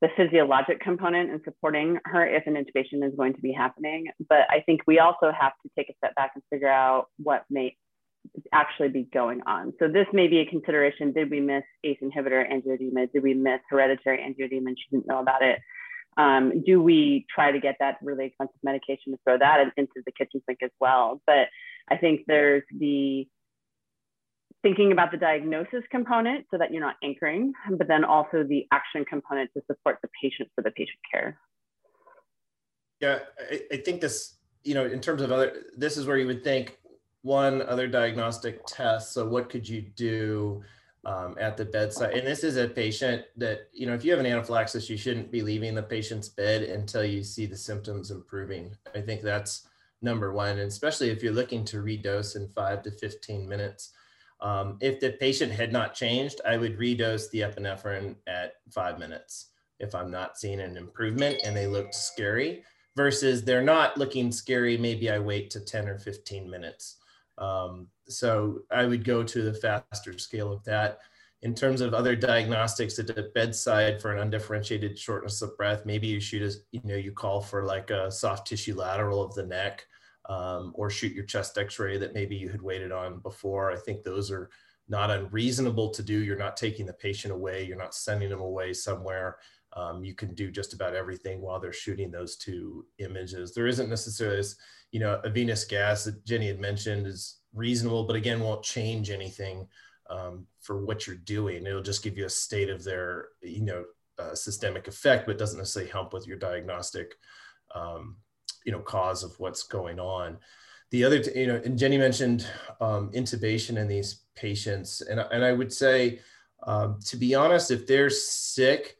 the physiologic component and supporting her if an intubation is going to be happening. But I think we also have to take a step back and figure out what may actually be going on. So this may be a consideration. Did we miss ACE inhibitor angioedema? Did we miss hereditary angioedema and she didn't know about it? Um, do we try to get that really expensive medication to throw that into the kitchen sink as well? But I think there's the thinking about the diagnosis component so that you're not anchoring, but then also the action component to support the patient for the patient care. Yeah, I, I think this, you know, in terms of other, this is where you would think one other diagnostic test. So what could you do um, at the bedside? And this is a patient that, you know, if you have an anaphylaxis, you shouldn't be leaving the patient's bed until you see the symptoms improving. I think that's number one, and especially if you're looking to redose in five to 15 minutes. Um, if the patient had not changed, I would redose the epinephrine at five minutes if I'm not seeing an improvement and they looked scary versus they're not looking scary. Maybe I wait to 10 or 15 minutes. Um, so I would go to the faster scale of that. In terms of other diagnostics at the bedside for an undifferentiated shortness of breath, maybe you shoot as you know you call for like a soft tissue lateral of the neck, um, or shoot your chest X-ray that maybe you had waited on before. I think those are not unreasonable to do. You're not taking the patient away. You're not sending them away somewhere. Um, you can do just about everything while they're shooting those two images. There isn't necessarily this you know, a venous gas that Jenny had mentioned is reasonable, but again, won't change anything um, for what you're doing. It'll just give you a state of their, you know, uh, systemic effect, but doesn't necessarily help with your diagnostic, um, you know, cause of what's going on. The other, t- you know, and Jenny mentioned um, intubation in these patients, and and I would say, um, to be honest, if they're sick,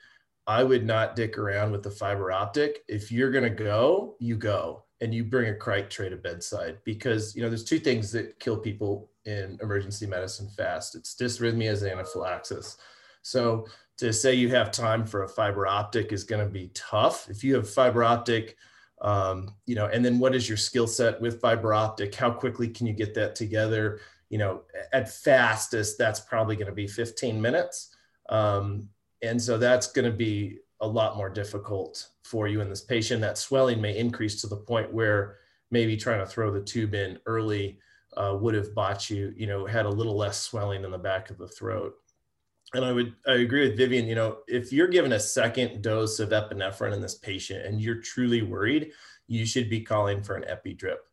I would not dick around with the fiber optic. If you're to go, you go and you bring a cric tray to bedside because you know there's two things that kill people in emergency medicine fast. It's dysrhythmias and anaphylaxis. So to say you have time for a fiber optic is going to be tough. If you have fiber optic um, you know and then what is your skill set with fiber optic? How quickly can you get that together? You know at fastest that's probably going to be 15 minutes. Um, and so that's going to be a lot more difficult for you in this patient. That swelling may increase to the point where maybe trying to throw the tube in early uh, would have bought you, you know, had a little less swelling in the back of the throat. And I would, I agree with Vivian, you know, if you're given a second dose of epinephrine in this patient and you're truly worried, you should be calling for an epi drip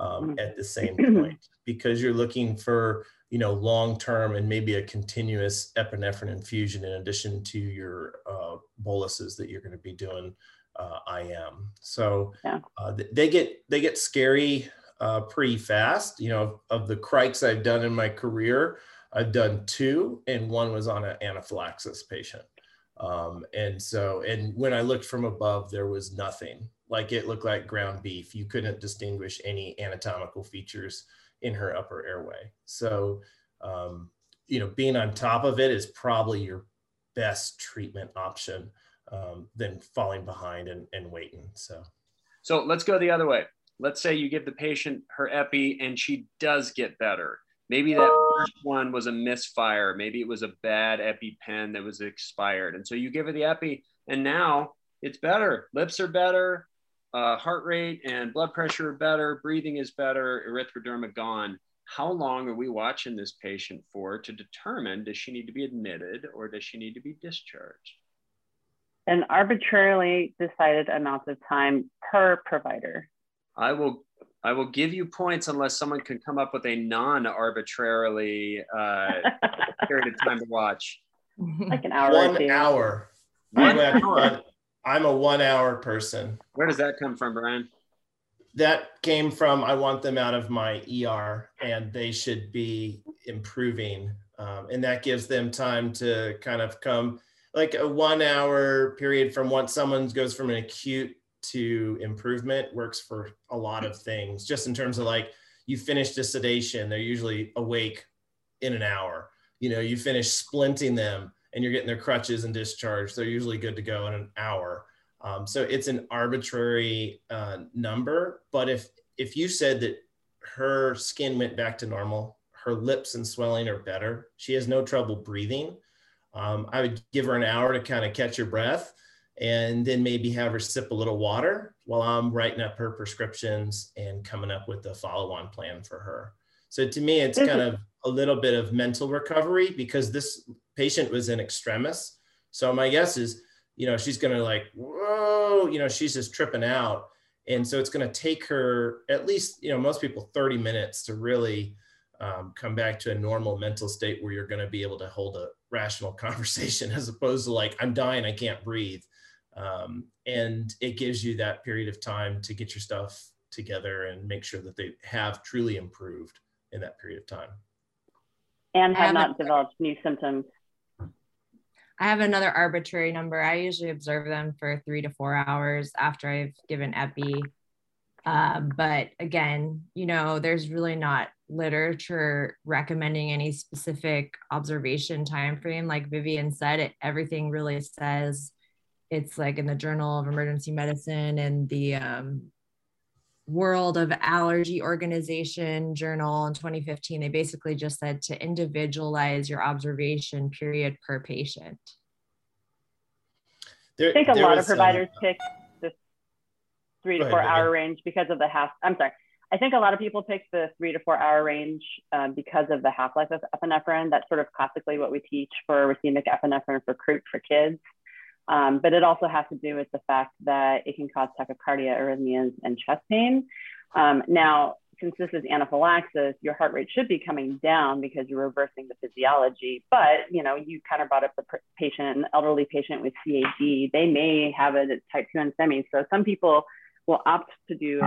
um, mm. at the same *clears throat* point because you're looking for you know, long term and maybe a continuous epinephrine infusion in addition to your uh, boluses that you're going to be doing uh, IM. So yeah. uh, they get they get scary uh, pretty fast. You know, of the crics I've done in my career, I've done two, and one was on an anaphylaxis patient. Um, and so, and when I looked from above, there was nothing. Like it looked like ground beef. You couldn't distinguish any anatomical features in her upper airway. So, um, you know, being on top of it is probably your best treatment option um, than falling behind and, and waiting. So, so let's go the other way. Let's say you give the patient her epi and she does get better. Maybe that first one was a misfire. Maybe it was a bad EpiPen that was expired. And so you give her the epi and now it's better. Lips are better uh, heart rate and blood pressure are better, breathing is better, erythroderma gone. How long are we watching this patient for to determine does she need to be admitted or does she need to be discharged? An arbitrarily decided amount of time per provider. I will I will give you points unless someone can come up with a non-arbitrarily uh, *laughs* period of time to watch. Like an hour. One hour. One hour. I'm a one hour person. Where does that come from, Brian? That came from I want them out of my ER and they should be improving. Um, and that gives them time to kind of come like a one hour period from once someone goes from an acute to improvement works for a lot of things, just in terms of like you finish the sedation, they're usually awake in an hour. You know, you finish splinting them and you're getting their crutches and discharged, they're usually good to go in an hour. Um, so it's an arbitrary uh, number. But if if you said that her skin went back to normal, her lips and swelling are better, she has no trouble breathing. Um, I would give her an hour to kind of catch her breath and then maybe have her sip a little water while I'm writing up her prescriptions and coming up with a follow on plan for her. So to me, it's kind of a little bit of mental recovery because this patient was in extremis. So my guess is, you know, she's going to like, whoa, you know, she's just tripping out. And so it's going to take her at least, you know, most people 30 minutes to really um, come back to a normal mental state where you're going to be able to hold a rational *laughs* conversation as opposed to like, I'm dying, I can't breathe. Um, and it gives you that period of time to get your stuff together and make sure that they have truly improved in that period of time. And have not developed new symptoms. I have another arbitrary number. I usually observe them for three to four hours after I've given epi. Uh, but again, you know, there's really not literature recommending any specific observation time frame. Like Vivian said, it everything really says it's like in the Journal of Emergency Medicine and the um, World of Allergy Organization journal in 2015. They basically just said to individualize your observation period per patient. There, I think a lot of providers a... pick the three to four hour range because of the half. I'm sorry. I think a lot of people pick the three to four hour range um, because of the half life of epinephrine. That's sort of classically what we teach for racemic epinephrine for croup for kids. Um, but it also has to do with the fact that it can cause tachycardia, arrhythmias, and chest pain. Um, now, since this is anaphylaxis, your heart rate should be coming down because you're reversing the physiology. But you know, you kind of brought up the patient, an elderly patient with CAD. They may have a type 2 STEMI. So some people will opt to do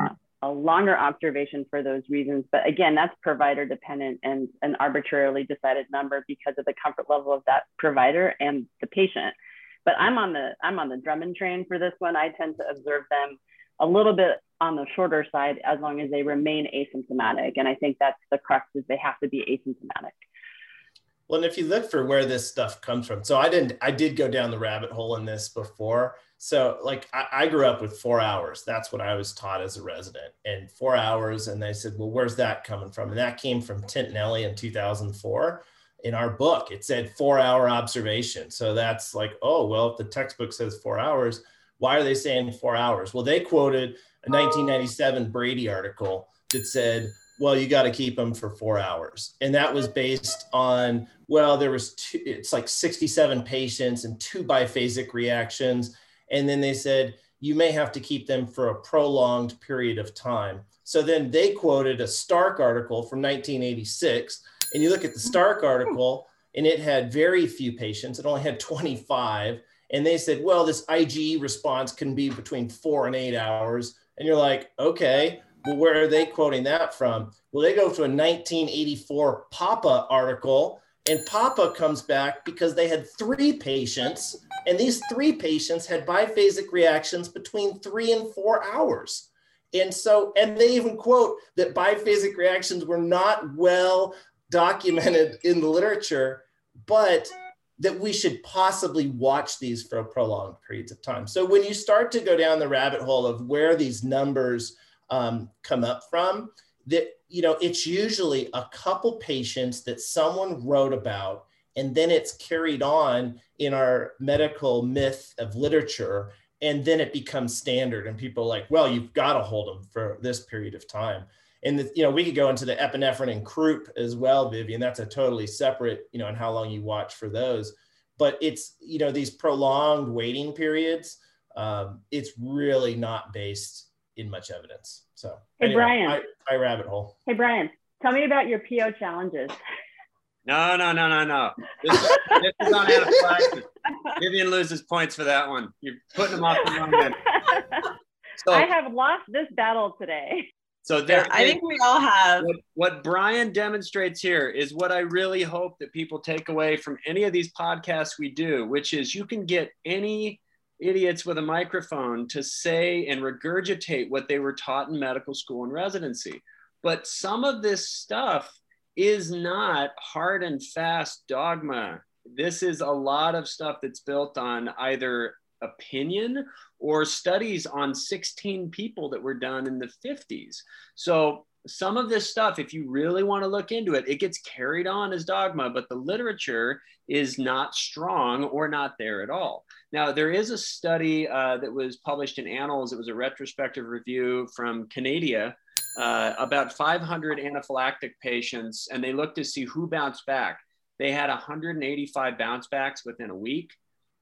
a longer observation for those reasons. But again, that's provider dependent and an arbitrarily decided number because of the comfort level of that provider and the patient. But I'm on the I'm on the Drummond train for this one. I tend to observe them a little bit on the shorter side as long as they remain asymptomatic. And I think that's the crux is they have to be asymptomatic. Well, and if you look for where this stuff comes from, so I didn't, I did go down the rabbit hole in this before. So, like, I, I, grew up with four hours. That's what I was taught as a resident, and four hours. And they said, well, where's that coming from? And that came from Tintinalli in 2004 in our book it said four hour observation. So that's like oh well if the textbook says four hours why are they saying four hours? Well they quoted a 1997 brady article that said well you got to keep them for four hours. And that was based on well there was two it's like 67 patients and two biphasic reactions. And then they said you may have to keep them for a prolonged period of time. So then they quoted a stark article from 1986 and you look at the Stark article, and it had very few patients. It only had 25. And they said, well, this IgE response can be between four and eight hours. And you're like, okay, well, where are they quoting that from? Well, they go to a 1984 Popa article, and Popa comes back because they had three patients, and these three patients had biphasic reactions between three and four hours. And so, and they even quote that biphasic reactions were not well documented in the literature, but that we should possibly watch these for prolonged periods of time. So when you start to go down the rabbit hole of where these numbers um, come up from, that you know it's usually a couple patients that someone wrote about, and then it's carried on in our medical myth of literature, and then it becomes standard, and people are like, well, you've got to hold them for this period of time and the, you know we could go into the epinephrine and croup as well vivian. That's a totally separate you know and how long you watch for those. But it's you know these prolonged waiting periods um, it's really not based in much evidence. So hey anyway, brian. I, I rabbit hole. Hey brian tell me about your po challenges. *laughs* No no no no no. This, is, this is on anaphylaxis vivian loses points for that one. You're putting them off the wrong end. *laughs* So, i have lost this battle today so there, I think we all have. What, what, Brian demonstrates here is what I really hope that people take away from any of these podcasts we do, which is you can get any idiots with a microphone to say and regurgitate what they were taught in medical school and residency. But some of this stuff is not hard and fast dogma this is a lot of stuff that's built on either opinion or studies on 16 people that were done in the 50s. So some of this stuff, if you really want to look into it, it gets carried on as dogma, but the literature is not strong or not there at all. Now, there is a study uh, that was published in Annals, it was a retrospective review from Canada. Uh, about 500 anaphylactic patients, and they looked to see who bounced back. They had 185 bounce backs within a week.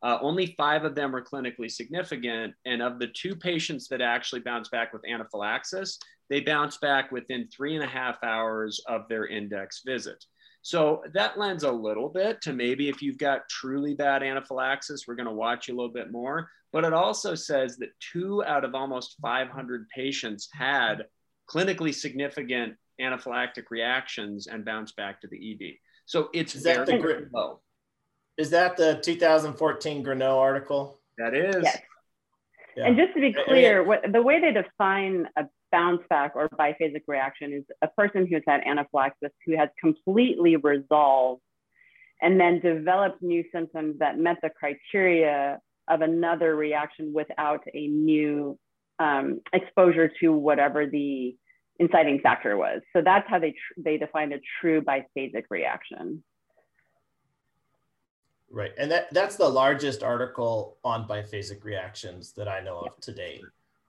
Uh, only five of them were clinically significant. And of the two patients that actually bounced back with anaphylaxis, they bounced back within three and a half hours of their index visit. So that lends a little bit to maybe if you've got truly bad anaphylaxis, we're going to watch you a little bit more. But it also says that two out of almost 500 patients had clinically significant anaphylactic reactions and bounced back to the ED. So it's very the, low. Is that the 2014 Grunau article? That is. Yes. Yeah. And just to be clear, what, the way they define a bounce back or biphasic reaction is a person who's had anaphylaxis who has completely resolved and then developed new symptoms that met the criteria of another reaction without a new um, exposure to whatever the inciting factor was. So that's how they, tr- they defined a true biphasic reaction. Right. And that, that's the largest article on biphasic reactions that I know of today.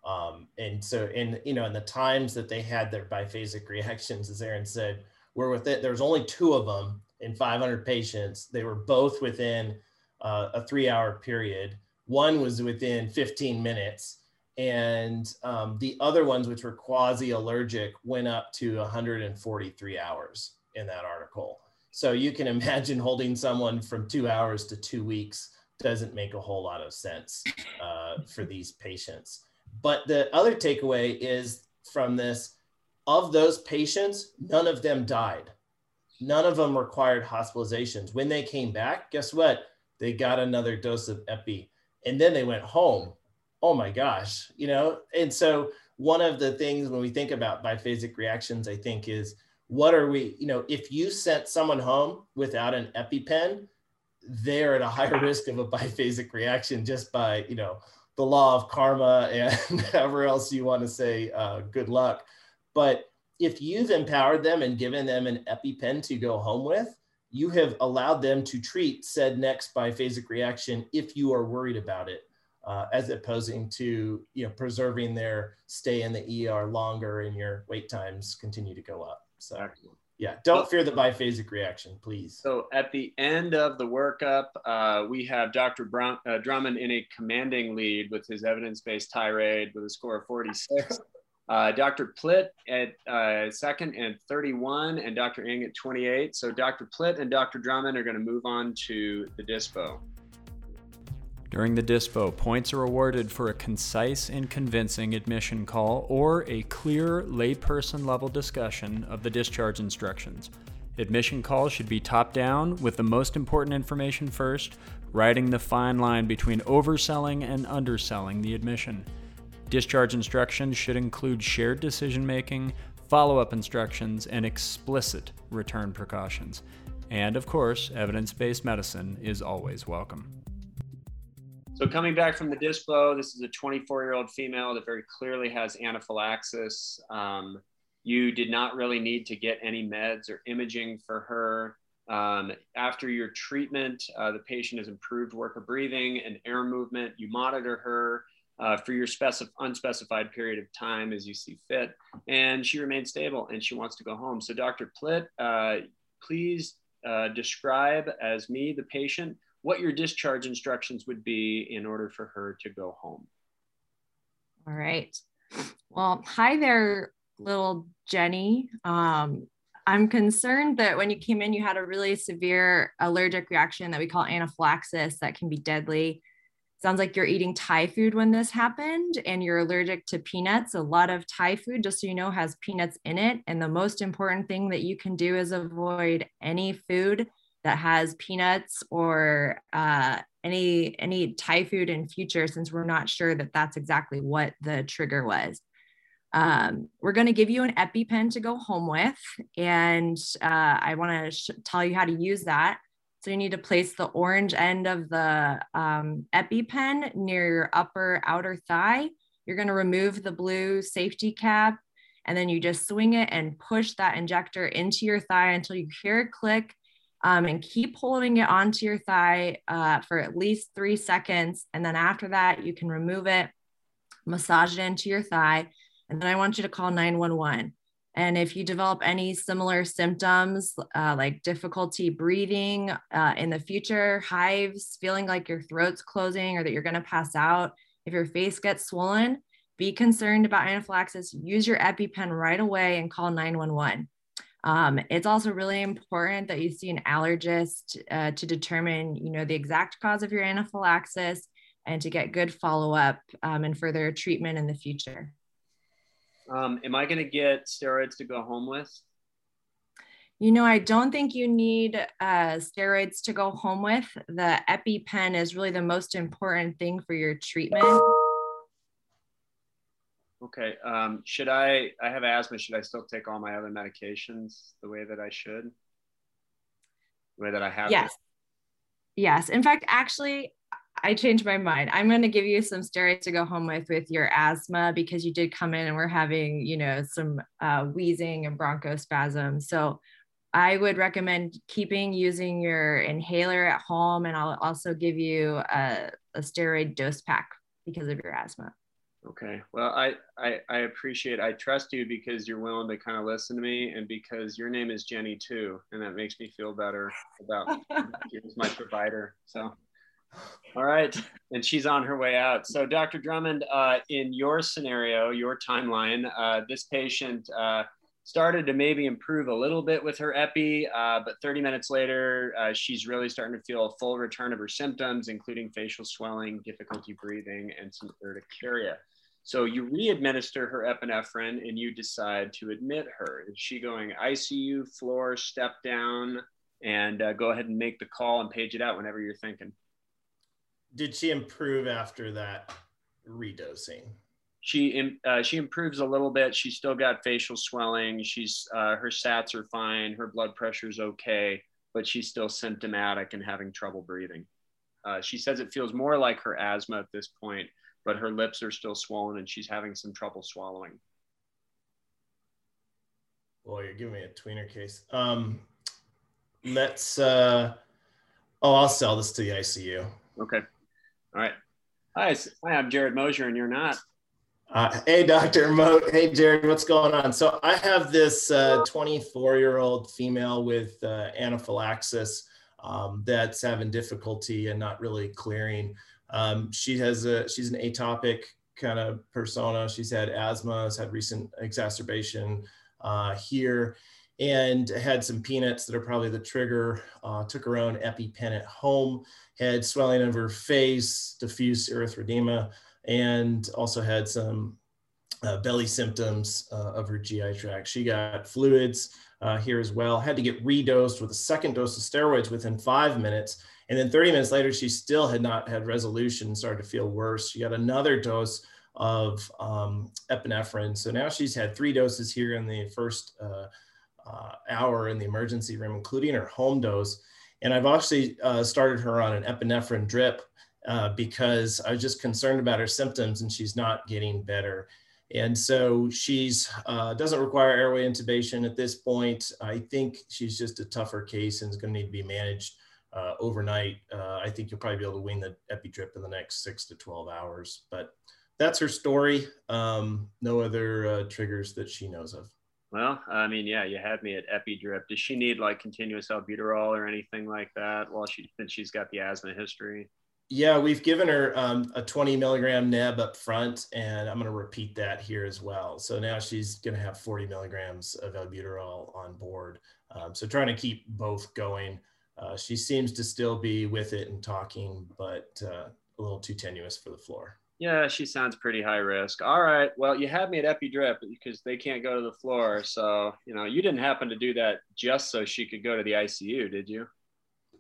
Um, and so in, you know, in the times that they had their biphasic *laughs* reactions, as Aaron said, were with it, there was only two of them in 500 patients. They were both within uh, a three hour period. One was within 15 minutes and um, the other ones, which were quasi allergic, went up to 143 hours in that article. So you can imagine holding someone from two hours to two weeks doesn't make a whole lot of sense uh, for these patients. But the other takeaway is from this of those patients, none of them died. None of them required hospitalizations. When they came back, guess what? They got another dose of epi and then they went home oh my gosh, you know? And so one of the things when we think about biphasic reactions, I think is what are we, you know, if you sent someone home without an EpiPen, they're at a higher *laughs* risk of a biphasic reaction just by, you know, the law of karma and *laughs* however else you want to say uh, good luck. But if you've empowered them and given them an EpiPen to go home with, you have allowed them to treat said next biphasic reaction if you are worried about it uh, as opposing to you know preserving their stay in the ER longer and your wait times continue to go up. So yeah, don't fear the biphasic reaction, please. So at the end of the workup, uh, we have Dr. Brown, uh, Drummond in a commanding lead with his evidence-based tirade with a score of 46. Uh, Dr. Plitt at uh, second and 31, and Dr. Ng at 28. So Dr. Plitt and Dr. Drummond are going to move on to the DISPO. During the DISPO, points are awarded for a concise and convincing admission call or a clear layperson level discussion of the discharge instructions. Admission calls should be top down, with the most important information first, riding the fine line between overselling and underselling the admission. Discharge instructions should include shared decision making, follow up instructions, and explicit return precautions. And of course, evidence based medicine is always welcome. So coming back from the DISPO, this is a 24 year old female that very clearly has anaphylaxis. Um, you did not really need to get any meds or imaging for her. Um, after your treatment, uh, the patient has improved work of breathing and air movement. You monitor her uh, for your specif- unspecified period of time as you see fit, and she remains stable and she wants to go home. So, Dr. Plitt, uh, please uh, describe as me, the patient, what your discharge instructions would be in order for her to go home. All right. Well, hi there, little Jenny. Um, I'm concerned that when you came in, you had a really severe allergic reaction that we call anaphylaxis that can be deadly. Sounds like you're eating Thai food when this happened and you're allergic to peanuts. A lot of Thai food, just so you know, has peanuts in it. And the most important thing that you can do is avoid any food that has peanuts or uh, any any Thai food in future, since we're not sure that that's exactly what the trigger was. Um, we're going to give you an EpiPen to go home with, and uh, I want to sh- tell you how to use that. So you need to place the orange end of the um, EpiPen near your upper outer thigh. You're going to remove the blue safety cap and then you just swing it and push that injector into your thigh until you hear a click um, and keep holding it onto your thigh uh, for at least three seconds. And then after that, you can remove it, massage it into your thigh. And then I want you to call 911. And if you develop any similar symptoms uh, like difficulty breathing uh, in the future, hives, feeling like your throat's closing or that you're going to pass out, if your face gets swollen, be concerned about anaphylaxis, use your EpiPen right away and call 911. Um, it's also really important that you see an allergist uh, to determine, you know, the exact cause of your anaphylaxis and to get good follow-up um, and further treatment in the future. Um, am I going to get steroids to go home with? You know, I don't think you need uh, steroids to go home with. The EpiPen is really the most important thing for your treatment. Okay. Um, should I, I have asthma, should I still take all my other medications the way that I should? The way that I have? Yes. Yes. In fact, actually, I changed my mind. I'm going to give you some steroids to go home with with your asthma because you did come in and we're having, you know, some uh, wheezing and bronchospasm. So I would recommend keeping using your inhaler at home, and I'll also give you a, a steroid dose pack because of your asthma. Okay. Well, I, I, I appreciate, I trust you because you're willing to kind of listen to me and because your name is Jenny too. And that makes me feel better about *laughs* you as my provider. So, all right. And she's on her way out. So Dr. Drummond, uh, in your scenario, your timeline, uh, this patient, uh, started to maybe improve a little bit with her epi, uh, but 30 minutes later, uh, she's really starting to feel a full return of her symptoms, including facial swelling, difficulty breathing, and some urticaria. So you re-administer her epinephrine and you decide to admit her. Is she going ICU, floor, step down, and uh, go ahead and make the call and page it out whenever you're thinking. Did she improve after that redosing? She uh, she improves a little bit. She's still got facial swelling. She's uh, her SATs are fine. Her blood pressure is okay, but she's still symptomatic and having trouble breathing. Uh, she says it feels more like her asthma at this point, but her lips are still swollen and she's having some trouble swallowing. Boy, you're giving me a tweener case. Um, let's. Uh, oh, I'll sell this to the ICU. Okay. All right. Hi, hi I'm Jarrod Mosier, and you're not. Uh, hey, Dr. Moat. Hey, Jarrod, what's going on? So I have this 24 uh, year old female with uh, anaphylaxis um, that's having difficulty and not really clearing. Um, she has a, she's an atopic kind of persona. She's had asthma, has had recent exacerbation uh, here and had some peanuts that are probably the trigger. Uh, took her own EpiPen at home, had swelling of her face, diffuse erythroderma, and also had some uh, belly symptoms uh, of her GI tract. She got fluids uh, here as well, had to get redosed with a second dose of steroids within five minutes. And then 30 minutes later, she still had not had resolution, started to feel worse. She got another dose of um, epinephrine. So now she's had three doses here in the first uh, uh, hour in the emergency room, including her home dose. And I've actually uh, started her on an epinephrine drip uh, because I was just concerned about her symptoms and she's not getting better. And so she's uh, doesn't require airway intubation at this point. I think she's just a tougher case and is going to need to be managed uh, overnight. Uh, I think you'll probably be able to wing the epi drip in the next six to 12 hours. But that's her story. Um, no other uh, triggers that she knows of. Well, I mean, yeah, you had me at epi drip. Does she need like continuous albuterol or anything like that while she since she's got the asthma history? Yeah, we've given her um, a 20 milligram neb up front, and I'm going to repeat that here as well. So now she's going to have 40 milligrams of albuterol on board. Um, so trying to keep both going. Uh, she seems to still be with it and talking, but uh, a little too tenuous for the floor. Yeah, she sounds pretty high risk. All right. Well, you had me at Epidrip because they can't go to the floor. So, you know, you didn't happen to do that just so she could go to the ICU, did you?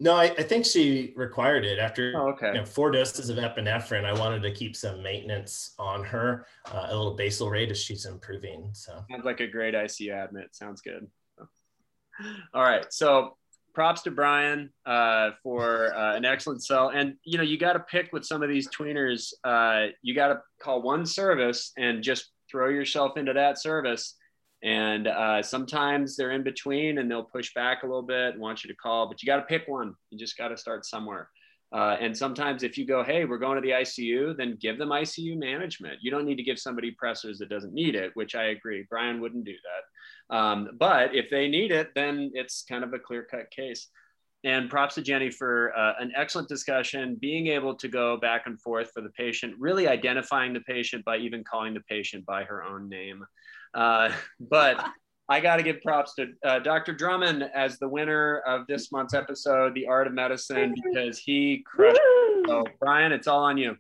No, I, I think she required it after oh, okay. you know, four doses of epinephrine. I wanted to keep some maintenance on her, uh, a little basal rate as she's improving. So sounds like a great ICU admit. Sounds good. All right. So props to Brian uh, for uh, an excellent sell. And you know, you got to pick with some of these tweeners. Uh, you got to call one service and just throw yourself into that service. And uh, sometimes they're in between and they'll push back a little bit and want you to call, but you got to pick one. You just got to start somewhere. Uh, and sometimes if you go, hey, we're going to the ICU, then give them ICU management. You don't need to give somebody pressors that doesn't need it, which I agree. Brian wouldn't do that. Um, but if they need it, then it's kind of a clear cut case. And props to Jenny for uh, an excellent discussion, being able to go back and forth for the patient, really identifying the patient by even calling the patient by her own name. Uh, but I got to give props to uh, Dr. Drummond as the winner of this month's episode, The Art of Medicine, because he crushed. It. So, Brian, it's all on you.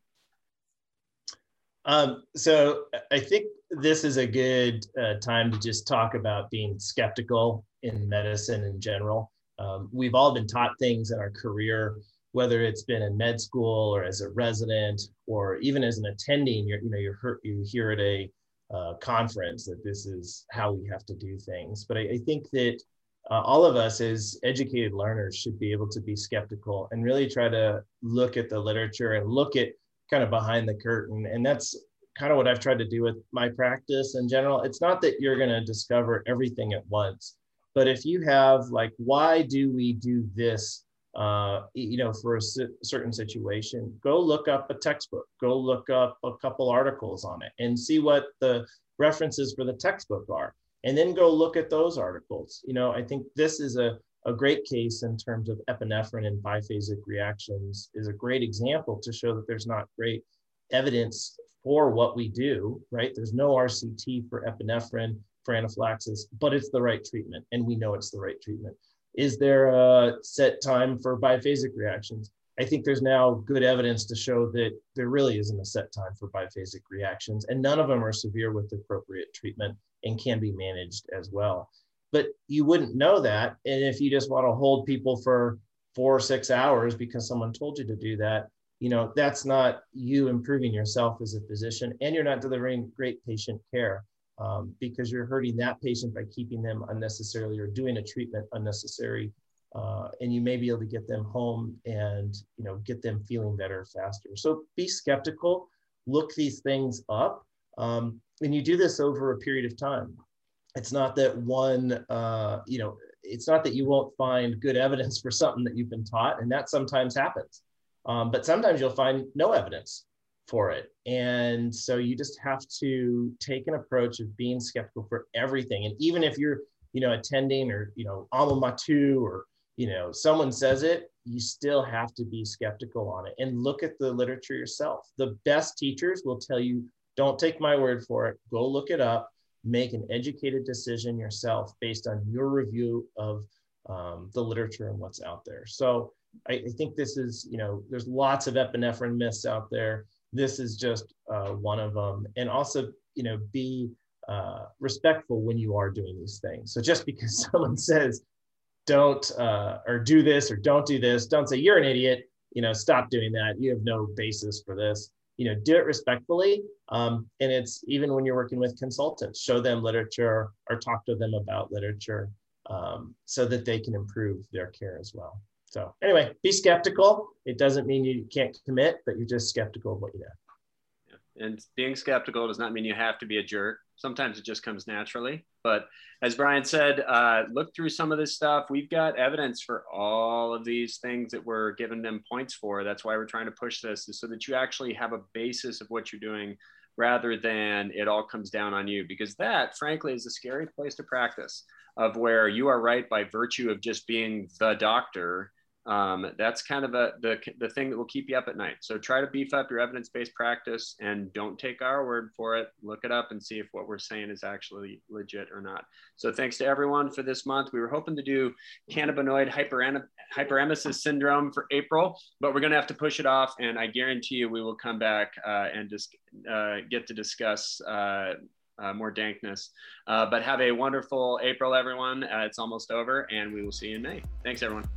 Um, so, I think this is a good uh, time to just talk about being skeptical in medicine in general. Um, we've all been taught things in our career, whether it's been in med school or as a resident or even as an attending. You're, you know, you hear you hear at a uh, conference that this is how we have to do things. But I, I think that uh, all of us as educated learners should be able to be skeptical and really try to look at the literature and look at kind of behind the curtain. And that's kind of what I've tried to do with my practice in general. It's not that you're going to discover everything at once, but if you have like, why do we do this uh, you know, for a certain situation, go look up a textbook, go look up a couple articles on it and see what the references for the textbook are. And then go look at those articles. You know, I think this is a, a great case in terms of epinephrine and biphasic reactions is a great example to show that there's not great evidence for what we do, right? There's no RCT for epinephrine for anaphylaxis, but it's the right treatment. And we know it's the right treatment. Is there a set time for biphasic reactions? I think there's now good evidence to show that there really isn't a set time for biphasic reactions, and none of them are severe with appropriate treatment and can be managed as well. But you wouldn't know that. And if you just want to hold people for four or six hours because someone told you to do that, you know, that's not you improving yourself as a physician, and you're not delivering great patient care um, because you're hurting that patient by keeping them unnecessarily or doing a treatment unnecessary. Uh, and you may be able to get them home and you know get them feeling better faster. So be skeptical, look these things up, um, and you do this over a period of time. It's not that one, uh, you know, it's not that you won't find good evidence for something that you've been taught, and that sometimes happens. Um, but sometimes you'll find no evidence for it. And so you just have to take an approach of being skeptical for everything. And even if you're, you know, attending or, you know, alma mater or, you know, someone says it, you still have to be skeptical on it and look at the literature yourself. The best teachers will tell you, don't take my word for it, go look it up, make an educated decision yourself based on your review of um, the literature and what's out there. So I, I, think this is, you know, there's lots of epinephrine myths out there this is just uh, one of them. And also, you know, be uh, respectful when you are doing these things. So just because *laughs* someone says, don't uh, or do this or don't do this, don't say you're an idiot. You know, stop doing that. You have no basis for this. You know, do it respectfully. Um, and it's even when you're working with consultants, show them literature or talk to them about literature um, so that they can improve their care as well. So anyway, be skeptical. It doesn't mean you can't commit, but you're just skeptical of what you know. Yeah. And being skeptical does not mean you have to be a jerk. Sometimes it just comes naturally. But as Brian said, uh, look through some of this stuff. We've got evidence for all of these things that we're giving them points for. That's why we're trying to push this, is so that you actually have a basis of what you're doing rather than it all comes down on you. Because that, frankly, is a scary place to practice of where you are right by virtue of just being the doctor um, that's kind of a, the, the thing that will keep you up at night. So try to beef up your evidence-based practice and don't take our word for it. Look it up and see if what we're saying is actually legit or not. So thanks to everyone for this month. We were hoping to do cannabinoid hyperemesis syndrome for April, but we're going to have to push it off. And I guarantee you we will come back uh, and just uh, get to discuss uh, uh, more dankness. Uh, but have a wonderful April, everyone. Uh, it's almost over, and we will see you in May. Thanks, everyone.